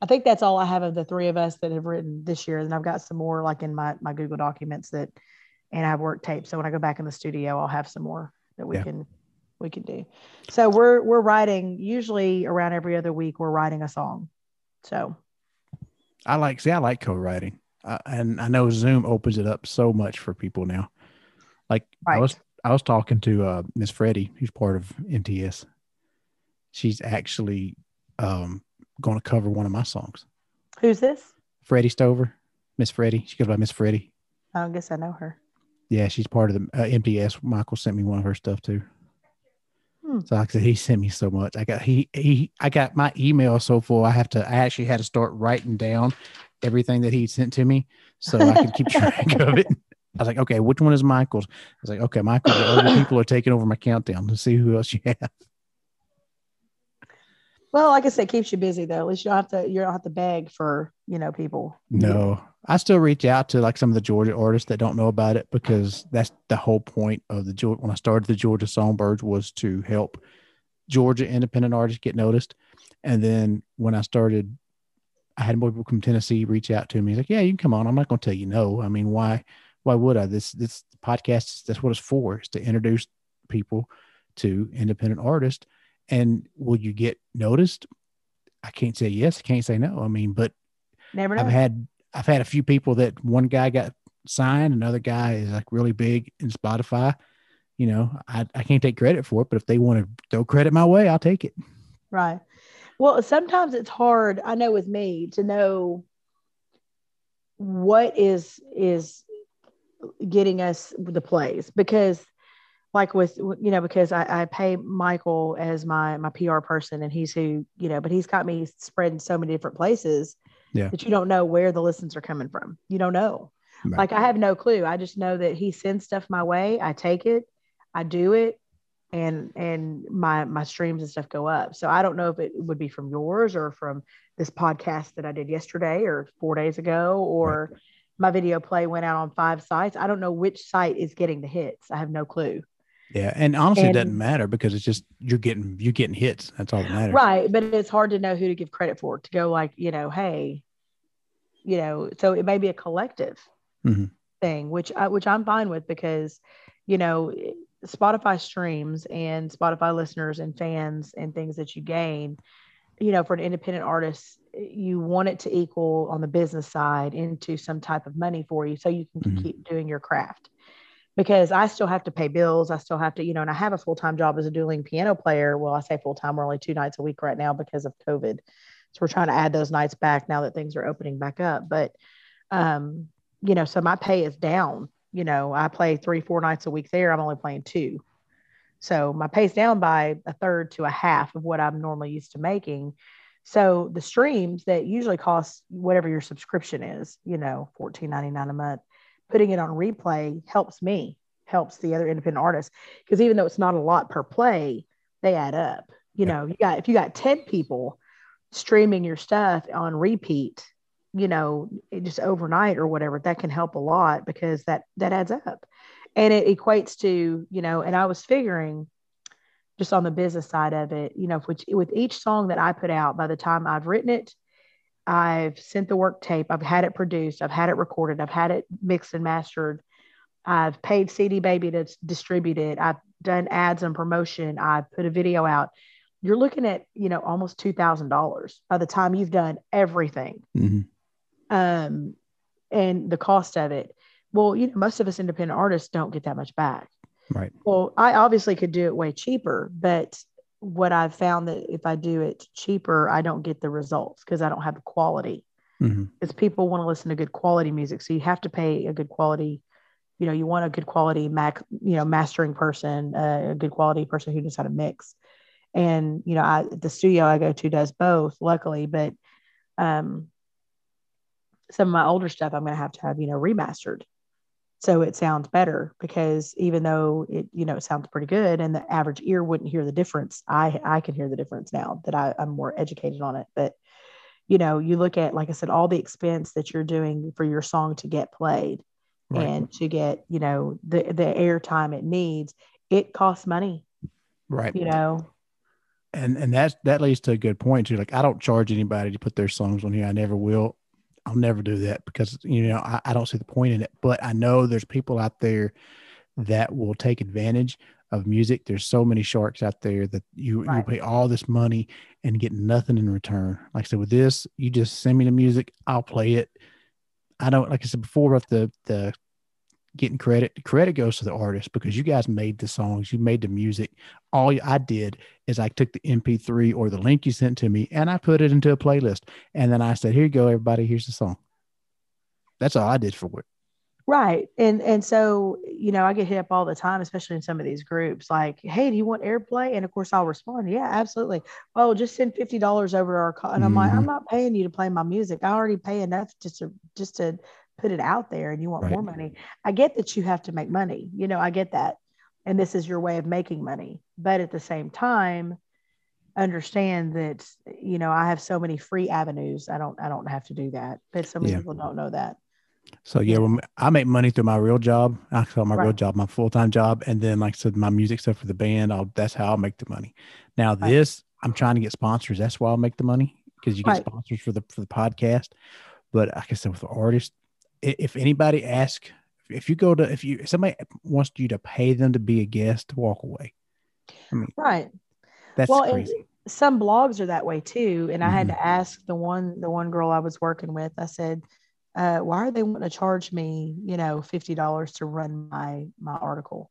I think that's all I have of the three of us that have written this year. And I've got some more like in my, my Google documents that, and I have work tapes. So when I go back in the studio, I'll have some more that we Yeah. can, we can do. So we're, we're writing usually around every other week, we're writing a song. So I like, see, I like co-writing. Uh, and I know Zoom opens it up so much for people now. Like I was, I was talking to uh, Miss Freddie, who's part of MTS. She's actually um, going to cover one of my songs. who's this? Freddie Stover, Miss Freddie. She goes by Miss Freddie. I guess I know her. Yeah, she's part of the uh, MTS. Michael sent me one of her stuff too. Hmm. So like I said, he sent me so much. I got he he I got my email so full. I have to I actually had to start writing down everything that he sent to me so I could keep track of it. I was like, okay, which one is Michael's? I was like, okay, Michael, other people are taking over my countdown. Let's see who else you have. Well, like I said, it keeps you busy though. At least you don't have to you don't have to beg for, you know, people. No, I still reach out to like some of the Georgia artists that don't know about it because that's the whole point of the Georgia. When I started the Georgia Songbirds was to help Georgia independent artists get noticed. And then when I started, I had more people from Tennessee reach out to me. He's like, yeah, you can come on. I'm not going to tell you no. I mean, why, why would I? This, this podcast, that's what it's for, is to introduce people to independent artists. And will you get noticed? I can't say yes. I can't say no. I mean, but Never know. I've had I've had a few people that one guy got signed, another guy is like really big in Spotify. You know, I, I can't take credit for it, but if they want to throw credit my way, I'll take it. Right. Well, sometimes it's hard, I know with me to know what is is getting us the plays because like with you know because I, I pay Michael as my my PR person and he's who you know but he's got me spread in so many different places Yeah. that you don't know where the listens are coming from. You don't know. Right. like I have no clue. I just know that he sends stuff my way. I take it. I do it. And and my my streams and stuff go up. So i don't know if it would be from yours or from this podcast that i did yesterday or four days ago or my video play went out on five sites. I don't know which site is getting the hits. I have no clue Yeah, and honestly, it doesn't matter because it's just you're getting you're getting hits. That's all that matters. right but it's hard to know who to give credit for to go like you know hey you know so it may be a collective Mhm. thing which I, which i'm fine with because you know spotify streams and spotify listeners and fans and things that you gain you know for an independent artist you want it to equal on the business side into some type of money for you so you can Mhm. keep doing your craft because I still have to pay bills. I still have to, you know, and I have a full time job as a dueling piano player. Well, I say full time, we're only two nights a week right now because of COVID. So we're trying to add those nights back now that things are opening back up. But, um, you know, so my pay is down. You know, I play three, four nights a week there. I'm only playing two. So my pay's down by a third to a half of what I'm normally used to making. So the streams that usually cost whatever your subscription is, you know, $14.99 a month, putting it on replay helps me, helps the other independent artists. Because even though it's not a lot per play, they add up. You Yeah. know, you got if you got 10 people streaming your stuff on repeat, you know, it just overnight or whatever, that can help a lot because that that adds up. And it equates to, you know, and I was figuring just on the business side of it, you know, which with each song that I put out, by the time I've written it, I've sent the work tape, I've had it produced, I've had it recorded, I've had it mixed and mastered. I've paid CD Baby to distribute it. I've done ads and promotion. I've put a video out. You're looking at, you know, almost $2,000 by the time you've done everything Mhm. um, and the cost of it. Well, you know, most of us independent artists don't get that much back. Right. Well, I obviously could do it way cheaper, but what I've found that if I do it cheaper, I don't get the results because I don't have the quality. Because people want to listen to good quality music, so you have to pay a good quality. You know, you want a good quality mac, you know, mastering person, uh, a good quality person who knows how to mix. And you know, I, the studio I go to does both, luckily, but um, some of my older stuff I'm going to have to have, you know, remastered. So it sounds better because even though it, you know, it sounds pretty good and the average ear wouldn't hear the difference, I, I can hear the difference now that I, I'm more educated on it. But, you know, you look at, like I said, all the expense that you're doing for your song to get played Right. and to get, you know, the, the airtime it needs, it costs money, Right. you know? and and that's that leads to a good point too. Like I don't charge anybody to put their songs on here. I never will. I'll never do that because you know I, I don't see the point in it. But I know there's people out there that will take advantage of music. There's so many sharks out there that you you pay all this money and get nothing in return. Like I said, with this, you just send me the music, I'll play it. I don't like I said before about the the getting credit. Credit goes to the artist because you guys made the songs, you made the music. All I did is I took the MP3 or the link you sent to me and I put it into a playlist. And then I said, Here you go, everybody, here's the song. That's all I did for it. Right. And and so, you know, I get hit up all the time, especially in some of these groups, like, hey, do you want airplay? And of course I'll respond, yeah, absolutely. Well, just send fifty dollars over to our call. And I'm like, Mhm. I'm not paying you to play my music. I already pay enough just to just to put it out there and you want Right. more money. I get that you have to make money. You know, I get that. And this is your way of making money. But at the same time, understand that, you know, I have so many free avenues. I don't I don't have to do that. But so many Yeah. people don't know that. So yeah, when I make money through my real job, I call my real job my full time job, and then like I said, my music stuff for the band. I'll that's how I'll make the money. Now Right. this, I'm trying to get sponsors. That's why I'll make the money because you get Right. sponsors for the for the podcast. But like I said, with the artists, i- if anybody asks, if you go to if you if somebody wants you to pay them to be a guest, walk away. I mean, Right. that's well, crazy. some blogs are that way too. And I had Mhm. to ask the one the one girl I was working with. I said, uh, "Why are they wanting to charge me, you know, fifty dollars to run my my article?"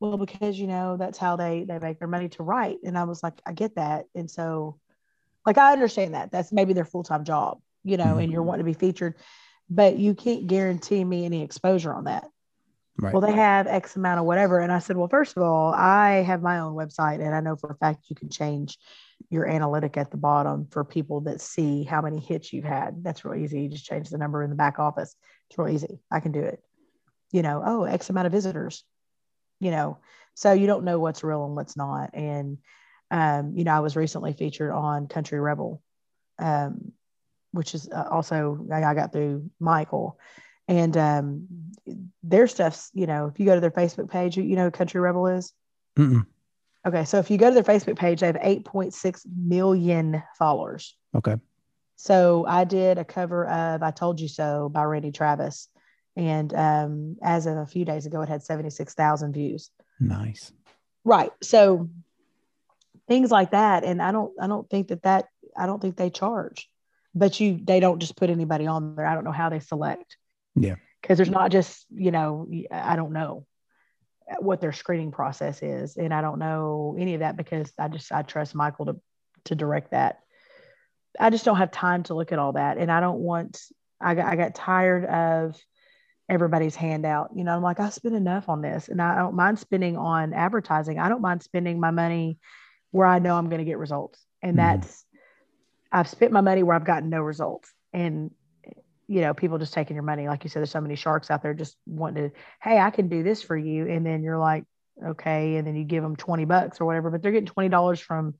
Well, because you know that's how they they make their money to write. And I was like, I get that. And so, like, I understand that that's maybe their full time job, you know, Mhm. and you're wanting to be featured, but you can't guarantee me any exposure on that Right. well, they have X amount of whatever. And I said, well, first of all, I have my own website, and I know for a fact you can change your analytic at the bottom for people that see how many hits you've had. That's real easy. You just change the number in the back office. It's real easy. I can do it. You know, oh, X amount of visitors, you know, so you don't know what's real and what's not. And, um, you know, I was recently featured on Country Rebel, um, which is uh, also, I got through Michael. And um, their stuff's you know if you go to their facebook page you, you know country rebel is? Mm-mm. okay so if you go to their facebook page they have 8.6 million followers. Okay. so i did a cover of i told you so by randy travis. And um, as of a few days ago it had 76000 views. Nice. right. So things like that. And i don't i don't think that that i don't think they charge but you they don't just put anybody on there. I don't know how they select. Yeah. because there's not just you know i don't know what their screening process is. And i don't know any of that because i just i trust michael to to direct that. I just don't have time to look at all that. And i don't want i got, I got tired of everybody's handout. You know i'm like i spend enough on this and i don't mind spending on advertising. I don't mind spending my money where i know i'm going to get results. And Mhm. that's i've spent my money where i've gotten no results and you know, people just taking your money. Like you said, there's so many sharks out there just wanting to, hey, I can do this for you. And then you're like, okay. And then you give them 20 bucks or whatever, but they're getting $20 from,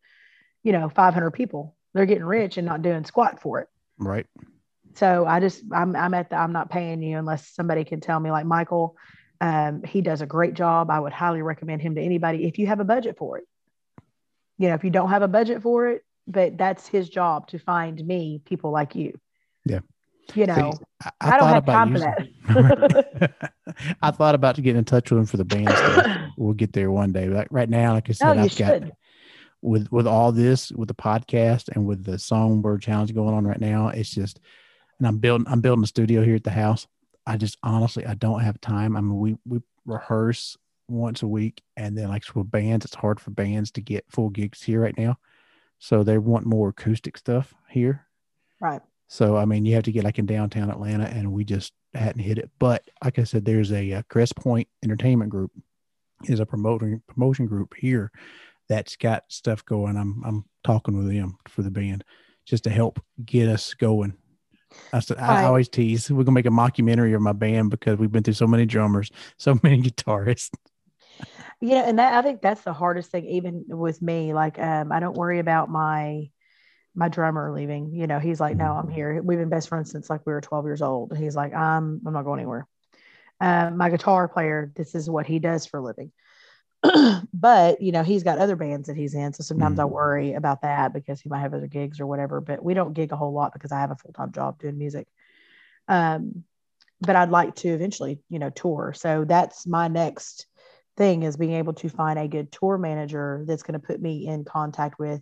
you know, 500 people. They're getting rich and not doing squat for it. Right. So I just, I'm, I'm at the, I'm not paying you unless somebody can tell me, like Michael, um, he does a great job. I would highly recommend him to anybody if you have a budget for it. You know, if you don't have a budget for it, but that's his job to find me people like you. Yeah. You See, know, I, I, don't thought have about time for that. I thought about getting in touch with him for the band stuff. We'll get there one day. Like right now, like I no, said, you I've got should. with with all this with the podcast and with the songbird challenge going on right now. It's just, and I'm building I'm building a studio here at the house. I just honestly I don't have time. I mean, we we rehearse once a week, and then like with bands, it's hard for bands to get full gigs here right now. So they want more acoustic stuff here. Right. So I mean, you have to get like in downtown Atlanta, and we just hadn't hit it. But like I said, there's a, uh Crest Point Entertainment Group is a promoting promotion group here that's got stuff going. I'm I'm talking with them for the band just to help get us going. I said I Right. always tease we're gonna make a mockumentary of my band because we've been through so many drummers, so many guitarists. You know and that i think that's the hardest thing even with me like um i don't worry about my my drummer leaving you know he's like no i'm here. We've been best friends since like we were 12 years old he's like i'm i'm not going anywhere. Um my guitar player this is what he does for a living. But you know he's got other bands that he's in so sometimes i Mhm. worry about that because he might have other gigs or whatever but we don't gig a whole lot because i have a full-time job doing music. Um but i'd like to eventually you know tour so that's my next thing is being able to find a good tour manager that's going to put me in contact with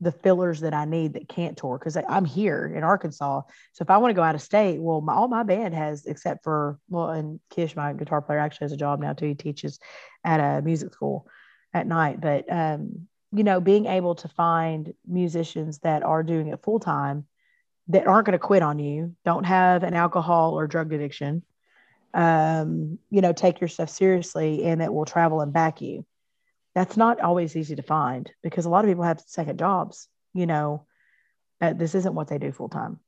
the fillers that I need that can't tour because I'm here in Arkansas. So if I want to go out of state, well, my, all my band has, except for well, and Kish, my guitar player, actually has a job now too. He teaches at a music school at night. But um, you know, being able to find musicians that are doing it full time, that aren't going to quit on you, don't have an alcohol or drug addiction, um, you know, take your stuff seriously and that will travel and back you. That's not always easy to find because a lot of people have second jobs, you know, uh, this isn't what they do full time.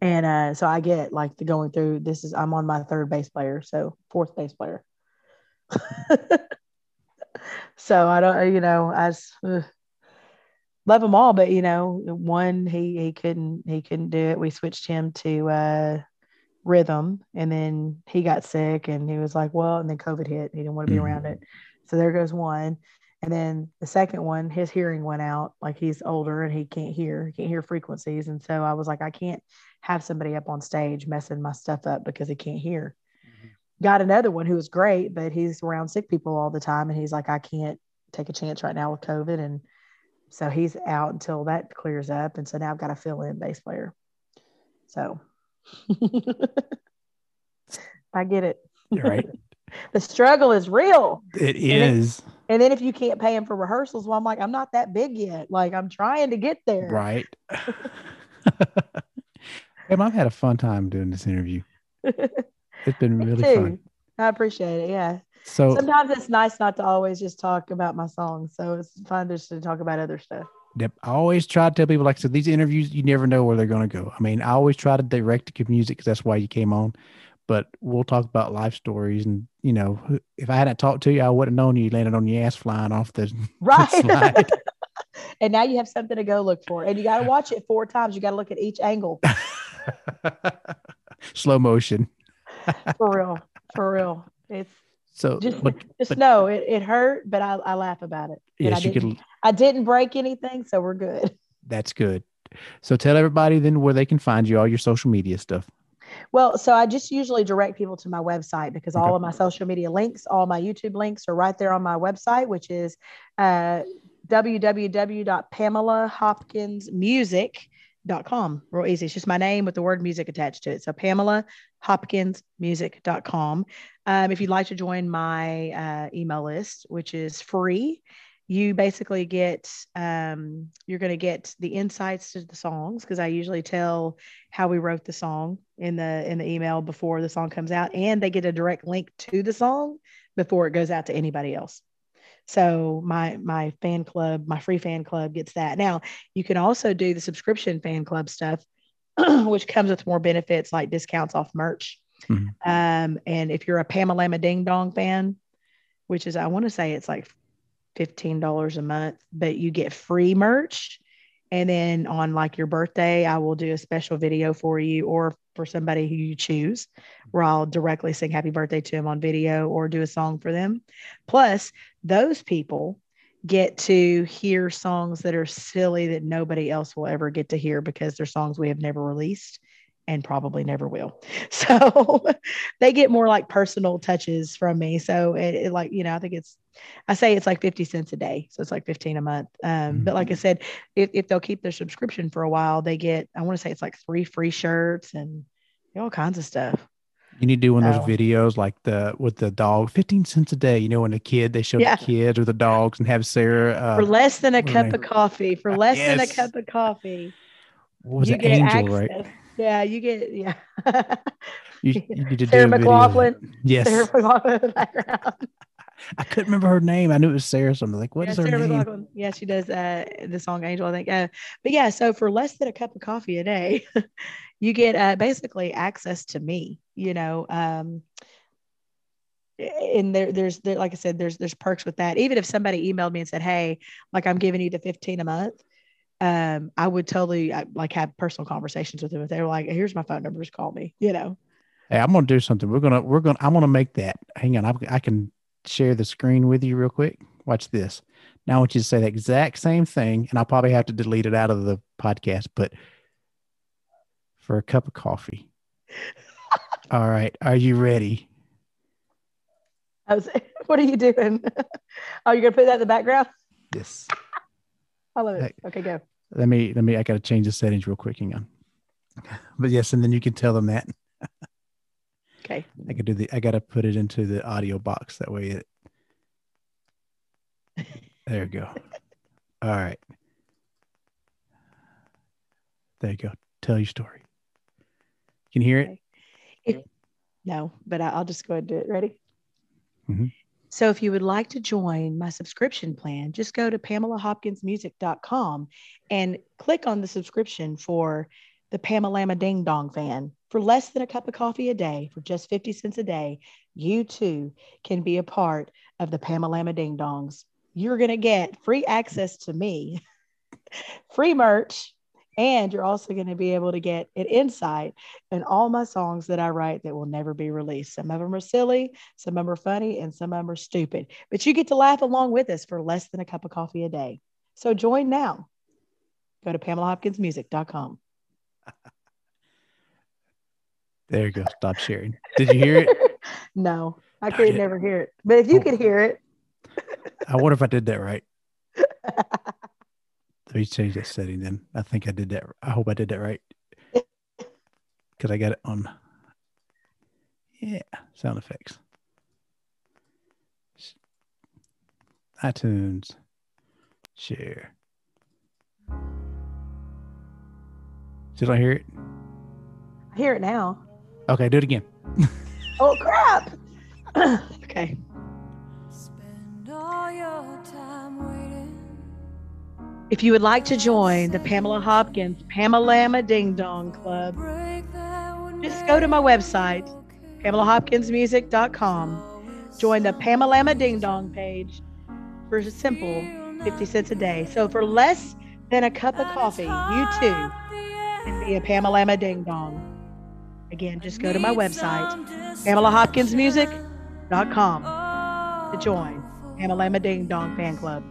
And uh, so I get like the going through this is I'm on my third bass player, so fourth bass player. so I don't, you know, I ugh. love them all, but you know, one he he couldn't he couldn't do it. We switched him to uh, rhythm, and then he got sick, and he was like, well, and then COVID hit. He didn't want to be Mhm. around it. So there goes one. And then the second one, his hearing went out. Like he's older and he can't hear, he can't hear frequencies. And so I was like, I can't have somebody up on stage messing my stuff up because he can't hear. Got another one who was great, but he's around sick people all the time. And he's like, I can't take a chance right now with COVID. And so he's out until that clears up. And so now I've got to fill in bass player. So I get it. You're right. The struggle is real. It it- is And then if you can't pay him for rehearsals, well, I'm like, I'm not that big yet. Like I'm trying to get there. right. Em, I've had a fun time doing this interview. It's been really too. fun. I appreciate it. Yeah. So Sometimes it's nice not to always just talk about my songs. So it's fun just to talk about other stuff. I always try to tell people, like I said, these interviews, you never know where they're going to go. I mean, I always try to direct to music because that's why you came on. But we'll talk about life stories. And, you know, if I hadn't talked to you, I wouldn't have known you landed on your ass flying off the Right. slide. and now you have something to go look for. And you got to watch it four times. You got to look at each angle Slow motion. for real. For real. It's So, just, but just but- know it, it hurt, but I, I laugh about it. I yes, you could. I didn't break anything. So we're good. That's good. So tell everybody then where they can find you, all your social media stuff. Well, so I just usually direct people to my website because all of my social media links, all my YouTube links are right there on my website, which is uh, www.pamelahopkinsmusic.com. Real easy. It's just my name with the word music attached to it. So pamelahopkinsmusic.com. Um, if you'd like to join my uh, email list, which is free, you basically get um, you're going to get the insights to the songs because I usually tell how we wrote the song in the in the email before the song comes out and they get a direct link to the song before it goes out to anybody else so my my fan club my free fan club gets that. Now you can also do the subscription fan club stuff which comes with more benefits like discounts off merch. Mhm. um, and if you're a pamela ding dong fan which is i want to say it's like $15 a month but you get free merch. And then on like your birthday, I will do a special video for you or for somebody who you choose, mm-hmm. where I'll directly sing happy birthday to them on video or do a song for them. Plus, those people get to hear songs that are silly that nobody else will ever get to hear because they're songs we have never released and probably never will. So they get more like personal touches from me. So it, it like, you know, I think it's I say it's like 50 cents a day. So it's like 15 a month. Um, but like I said, if, if they'll keep their subscription for a while, they get, I want to say it's like three free shirts and all kinds of stuff. You need to do one of those Oh. videos like the with the dog, 15 cents a day. You know, when a kid, they show Yeah. the kids or the dogs and have Sarah. Uh, for less than a cup of coffee, for less than a cup of coffee, what was you it? get Angel, access. right? Yeah, you get, yeah. You, you need to Sarah do a video. McLachlan. Yes. Sarah McLachlan in the background. I couldn't remember her name. I knew it was Sarah something. Like, what yeah, is her Sarah name? McLachlan. Yeah, she does uh, the song Angel, I think. Uh, but yeah, so for less than a cup of coffee a day, you get uh, basically access to me, you know. Um, and there, there's there, like I said, there's there's perks with that. Even if somebody emailed me and said, "Hey, like I'm giving you the 15 a month," um, I would totally uh, like have personal conversations with them. If they were like, "Here's my phone number, just call me," you know. Hey, I'm gonna do something. We're gonna we're gonna I'm gonna make that. Hang on, I, I can share the screen with you real quick. Watch this. Now I want you to say the exact same thing, and I'll probably have to delete it out of the podcast. But for a cup of coffee. All right, are you ready? I was, what are you doing? oh, you're gonna put that in the background? Yes. I love it. Okay, go. Let me let me. I gotta change the settings real quick. Hang on. But yes, and then you can tell them that. Okay. I could do the. I gotta put it into the audio box that way. It. There you go. All right. There you go. Tell your story. Can you hear it? If No, but I- I'll just go ahead and do it. Ready? Mhm. So if you would like to join my subscription plan, just go to pamelahopkinsmusic.com and click on the subscription for the Pamalama Ding Dong fan. For less than a cup of coffee a day, for just 50 cents a day, you too can be a part of the Pamalama Ding Dongs. You're going to get free access to me, free merch, and you're also going to be able to get an insight in all my songs that I write that will never be released. Some of them are silly, some of them are funny, and some of them are stupid. But you get to laugh along with us for less than a cup of coffee a day. So join now. Go to PamelaHopkinsMusic.com. There you go. Stop sharing. Did you hear it? no, I could never hear it. But if you could hear it, I wonder if I did that right. Let me change that setting then. I think I did that. I hope I did that right. Because I got it on. Yeah, sound effects. iTunes. Share. Did I hear it? I hear it now. Okay, do it again. Oh, crap. okay. If you would like to join the Pamela Hopkins Pamalama Ding Dong Club, just go to my website, PamelaHopkinsMusic.com. Join the Pamalama Ding Dong page for a simple 50 cents a day. So for less than a cup of coffee, you too can be a Pamalama Ding Dong. Again, just go to my website, PamelaHopkinsMusic.com to join Pamalama Ding Dong Fan Club.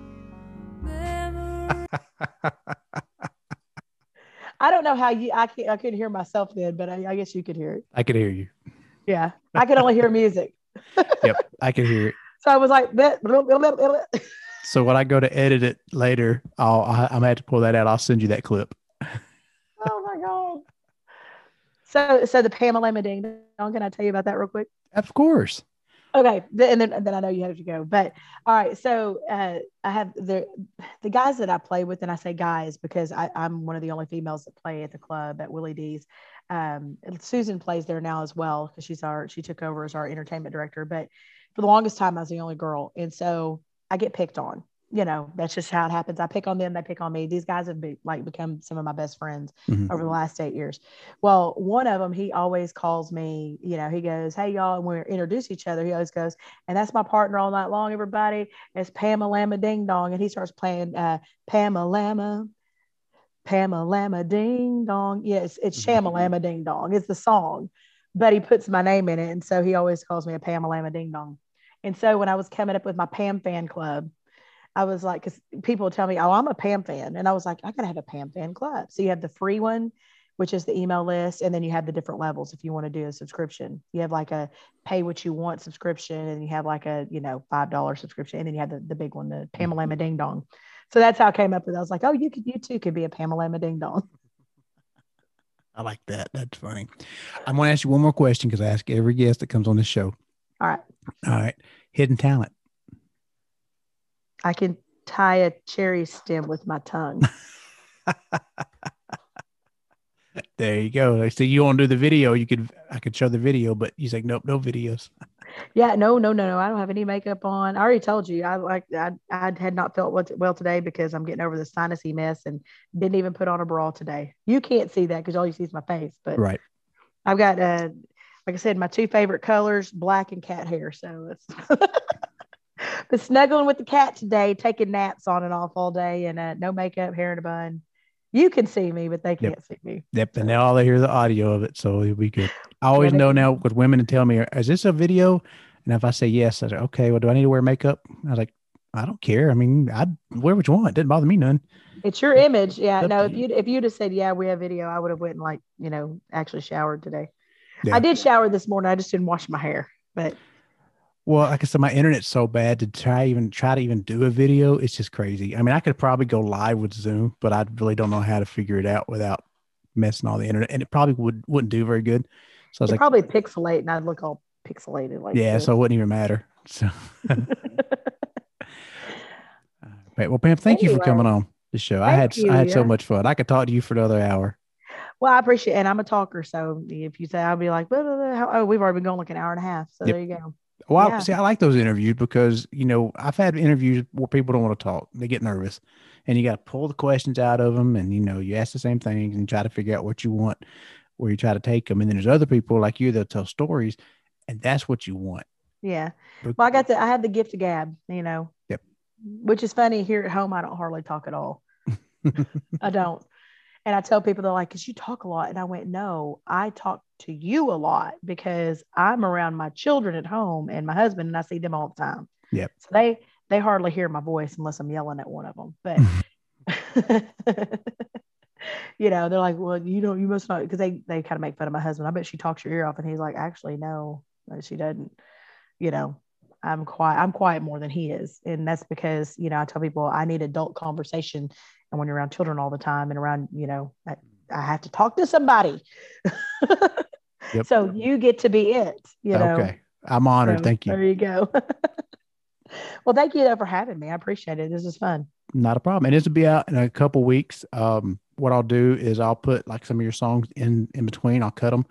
I don't know how you, I, can't, I couldn't hear myself then, but I, I guess you could hear it. I could hear you. Yeah. I could only hear music. Yep, I could hear it. So I was like, "Bleh, bleh, bleh, bleh, bleh." So when I go to edit it later, I'll I, I'm have to pull that out. I'll send you that clip. oh my God. So, so the Pamela Ding Dong, can I tell you about that real quick? Of course. Okay, and then and then I know you have to go. But all right, so uh, I have the the guys that I play with, and I say guys because I, I'm one of the only females that play at the club at Willy D's. Um, Susan plays there now as well because she's our she took over as our entertainment director. But for the longest time, I was the only girl, and so I get picked on. You know, that's just how it happens. I pick on them, they pick on me. These guys have be, like become some of my best friends Mhm. over the last eight years. Well, one of them, he always calls me, you know, he goes, Hey, y'all, and when we introduce each other, he always goes, and that's my partner all night long, everybody. It's Pamalama Ding Dong. And he starts playing uh, Pamalama, Pamalama Ding Dong. Yes, it's Mhm. Shamalama Ding Dong. It's the song, but he puts my name in it. And so he always calls me a Pamela Pamalama Ding Dong. And so when I was coming up with my Pam fan club, I was like, because people tell me, oh, I'm a Pam fan. And I was like, I got to have a Pam fan club. So you have the free one, which is the email list. And then you have the different levels if you want to do a subscription. You have like a pay what you want subscription, and you have like a, you know, $5 subscription. And then you have the, the big one, the Pamela Ding Dong. So that's how I came up with it. I was like, oh, you could, you too could be a Pamela Ding Dong. I like that. That's funny. I'm going to ask you one more question because I ask every guest that comes on the show. All right. All right. Hidden talent. I can tie a cherry stem with my tongue. There you go. I see you want to do the video. You could, I could show the video, but he's like, nope, no videos. Yeah, no, no, no, no. I don't have any makeup on. I already told you. I like I, I had not felt well- well today because I'm getting over the sinusy mess and didn't even put on a bra today. You can't see that because all you see is my face. But Right. I've got uh like I said, my two favorite colors, black and cat hair. So it's been snuggling with the cat today, taking naps on and off all day, and uh, no makeup, hair in a bun. You can see me, but they can't see me. Yep. And now all they hear the audio of it. So it'll be good. I always know now with women to tell me, is this a video? And if I say yes, I say, okay, well, do I need to wear makeup? I was like, I don't care. I mean, I'd wear what you want. It didn't bother me none. It's your image. Yeah. No, if you. you if you'd have said, yeah, we have video, I would have went and like, you know, actually showered today. Yeah. I did shower this morning. I just didn't wash my hair. But Well, like I said, my internet's so bad to try even try to even do a video. It's just crazy. I mean, I could probably go live with Zoom, but I really don't know how to figure it out without messing all the internet, and it probably would wouldn't do very good. So I was like, probably pixelate and I'd look all pixelated like yeah, this. so it wouldn't even matter. So. Well, Pam, thank you for coming on the show. I had you, I had so much fun. I could talk to you for another hour. Well, I appreciate, it. and I'm a talker, so if you say I'll be like, blah, blah, blah, oh, we've already been going like an hour and a half, so Yep. there you go. Well, Yeah. see, I like those interviews because you know I've had interviews where people don't want to talk; they get nervous, and you got to pull the questions out of them, and you know you ask the same things and try to figure out what you want, where you try to take them, and then there's other people like you that tell stories, and that's what you want. Yeah. Well, I got the I have the gift of gab, you know. Yep. Which is funny here at home. I don't hardly talk at all. I don't. And I tell people they're like, "Cause you talk a lot," and I went, "No, I talk to you a lot because I'm around my children at home and my husband, and I see them all the time. Yep. So they they hardly hear my voice unless I'm yelling at one of them. But you know, they're like, "Well, you don't, you must not," because they they kind of make fun of my husband. I bet she talks your ear off, and he's like, "Actually, no, no, she doesn't." You know, I'm quiet. I'm quiet more than he is, and that's because you know I tell people I need adult conversation, and when you're around children all the time and around, you know, I, I have to talk to somebody. Yep. So you get to be it. You know. okay, I'm honored. So Thank you. There you go. well, thank you though for having me. I appreciate it. This is fun. Not a problem. And this will be out in a couple weeks. Um, what I'll do is I'll put like some of your songs in in between. I'll cut them.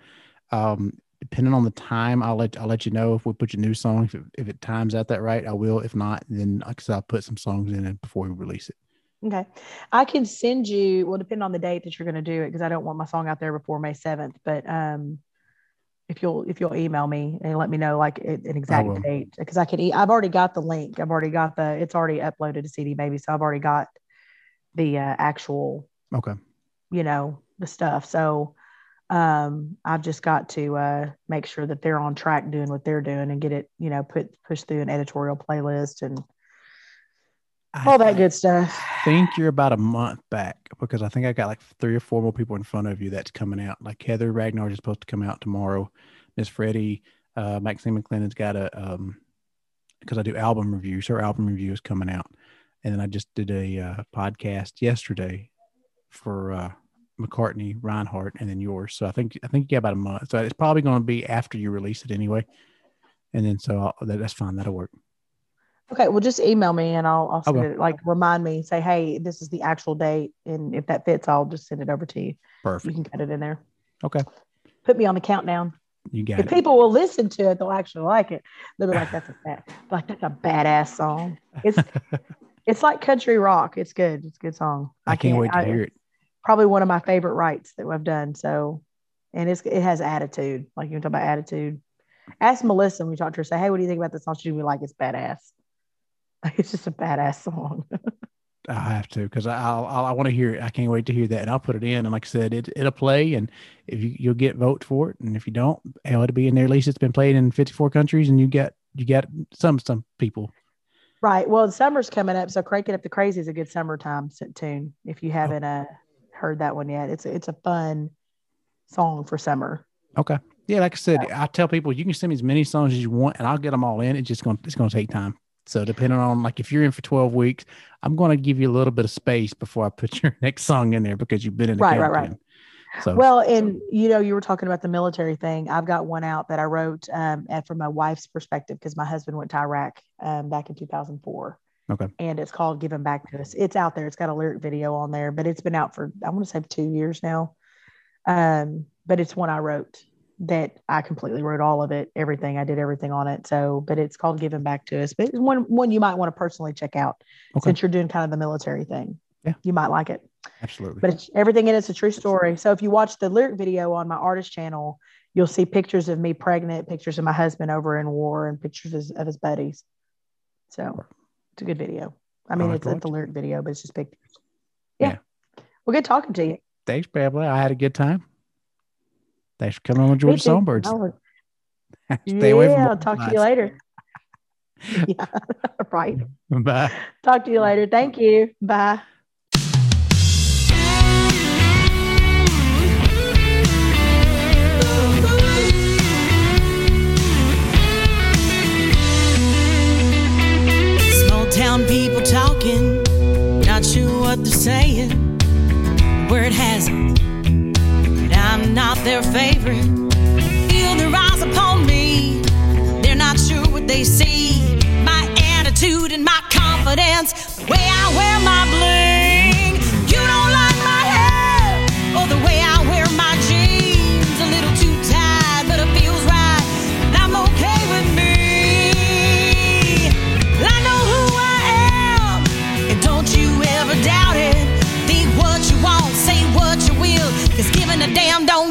Um, depending on the time, I'll let I'll let you know if we put your new song. If it, if it times out that right, I will. If not, then like I said, I'll put some songs in it before we release it. Okay. I can send you, well, depending on the date that you're going to do it, because I don't want my song out there before May 7th. But um, if you'll if you'll email me and let me know like it- an exact date, because I could, e- I've already got the link. I've already got the, it's already uploaded to CD Baby, so I've already got the uh, actual, Okay. you know, the stuff. So um, I've just got to uh, make sure that they're on track doing what they're doing and get it, you know, put push through an editorial playlist and all that good stuff. I think you're about a month back because I think I got like three or four more people in front of you that's coming out. Like Heather Ragnar is supposed to come out tomorrow. Miss Freddie, uh, Maxine McLennan's got a um because I do album reviews. Her album review is coming out, and then I just did a uh, podcast yesterday for uh, McCartney, Reinhardt, and then yours. So I think I think you got about a month. So it's probably going to be after you release it anyway. And then so I'll, that, that's fine. That'll work. Okay, well, just email me and I'll, I'll send will. it. Like, remind me, say, hey, this is the actual date, and if that fits, I'll just send it over to you. Perfect. You can cut it in there. Okay. Put me on the countdown. You got If it. people will listen to it, they'll actually like it. They'll be like, "That's a bad, like that's a badass song." It's it's like country rock. It's good. It's a good song. I can't wait to I- hear it. Probably one of my favorite rights that we've done. So, and it's it has attitude. Like you talk about attitude. Ask Melissa when you talk to her. Say, "Hey, what do you think about this song?" She'll be like, "It's badass." Like it's just a badass song. I have to because I'll, I'll I want to hear it. I can't wait to hear that, and I'll put it in. And like I said, it it'll play, and if you you'll get vote for it, and if you don't, hell, it'll be in there. At least it's been played in 54 countries, and you got you got some some people. Right. Well, summer's coming up, so "Cranking Up the Crazy" is a good summertime tune. If you Oh. haven't uh, heard that one yet, it's it's a fun song for summer. Okay, yeah, like I said, I tell people you can send me as many songs as you want, and I'll get them all in. It's just gonna it's gonna take time. So depending on like if you're in for 12 weeks, I'm gonna give you a little bit of space before I put your next song in there because you've been in the Right, right, right. So Well, and you know, you were talking about the military thing. I've got one out that I wrote um, and from my wife's perspective because my husband went to Iraq um, back in 2004. Okay. And it's called "Giving Back to Us." It's out there. It's got a lyric video on there, but it's been out for I want to say two years now. Um, but it's one I wrote that I completely wrote all of it, everything. I did everything on it. So, but it's called "Giving Back to Us." But it's one one you might want to personally check out Okay. since you're doing kind of the military thing. Yeah. You might like it absolutely. but it's, everything in it's a true story. So if you watch the lyric video on my artist channel, you'll see pictures of me pregnant, pictures of my husband over in war, and pictures of his, of his buddies. So it's a good video. I mean, have it's to a, the lyric video, but it's just pictures. Yeah. Yeah. Well, good talking to you. Thanks, Pamela. I had a good time. Thanks for coming on with Georgia Me. Songbirds. Oh, Stay away from yeah, I'll talk to you later. yeah, right. Bye. Talk to you later. Thank you. Bye. Small town people talking, not sure what they're saying. Word has it that I'm not their favorite. Feel their eyes upon me, they're not sure what they see. My attitude and my confidence, the way I wear my bling.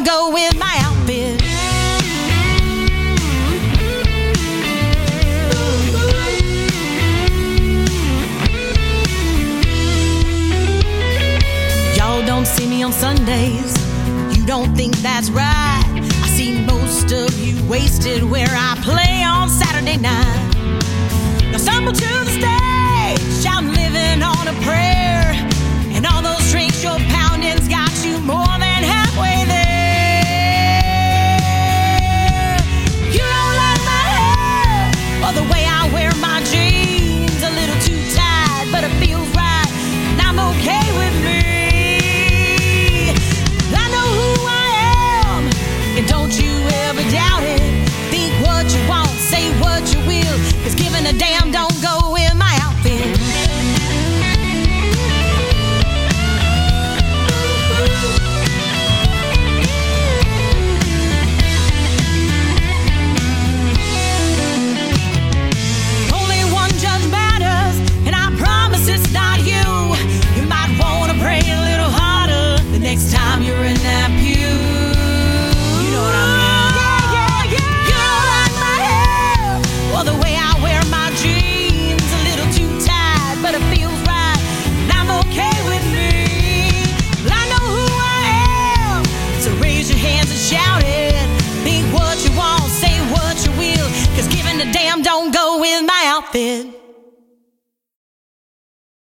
go with my outfit. Y'all don't see me on Sundays. You don't think that's right. I see most of you wasted where I play on Saturday night. Now stumble to the stage. I'm living on a prayer. And all those drinks you're pounding's got you more than halfway.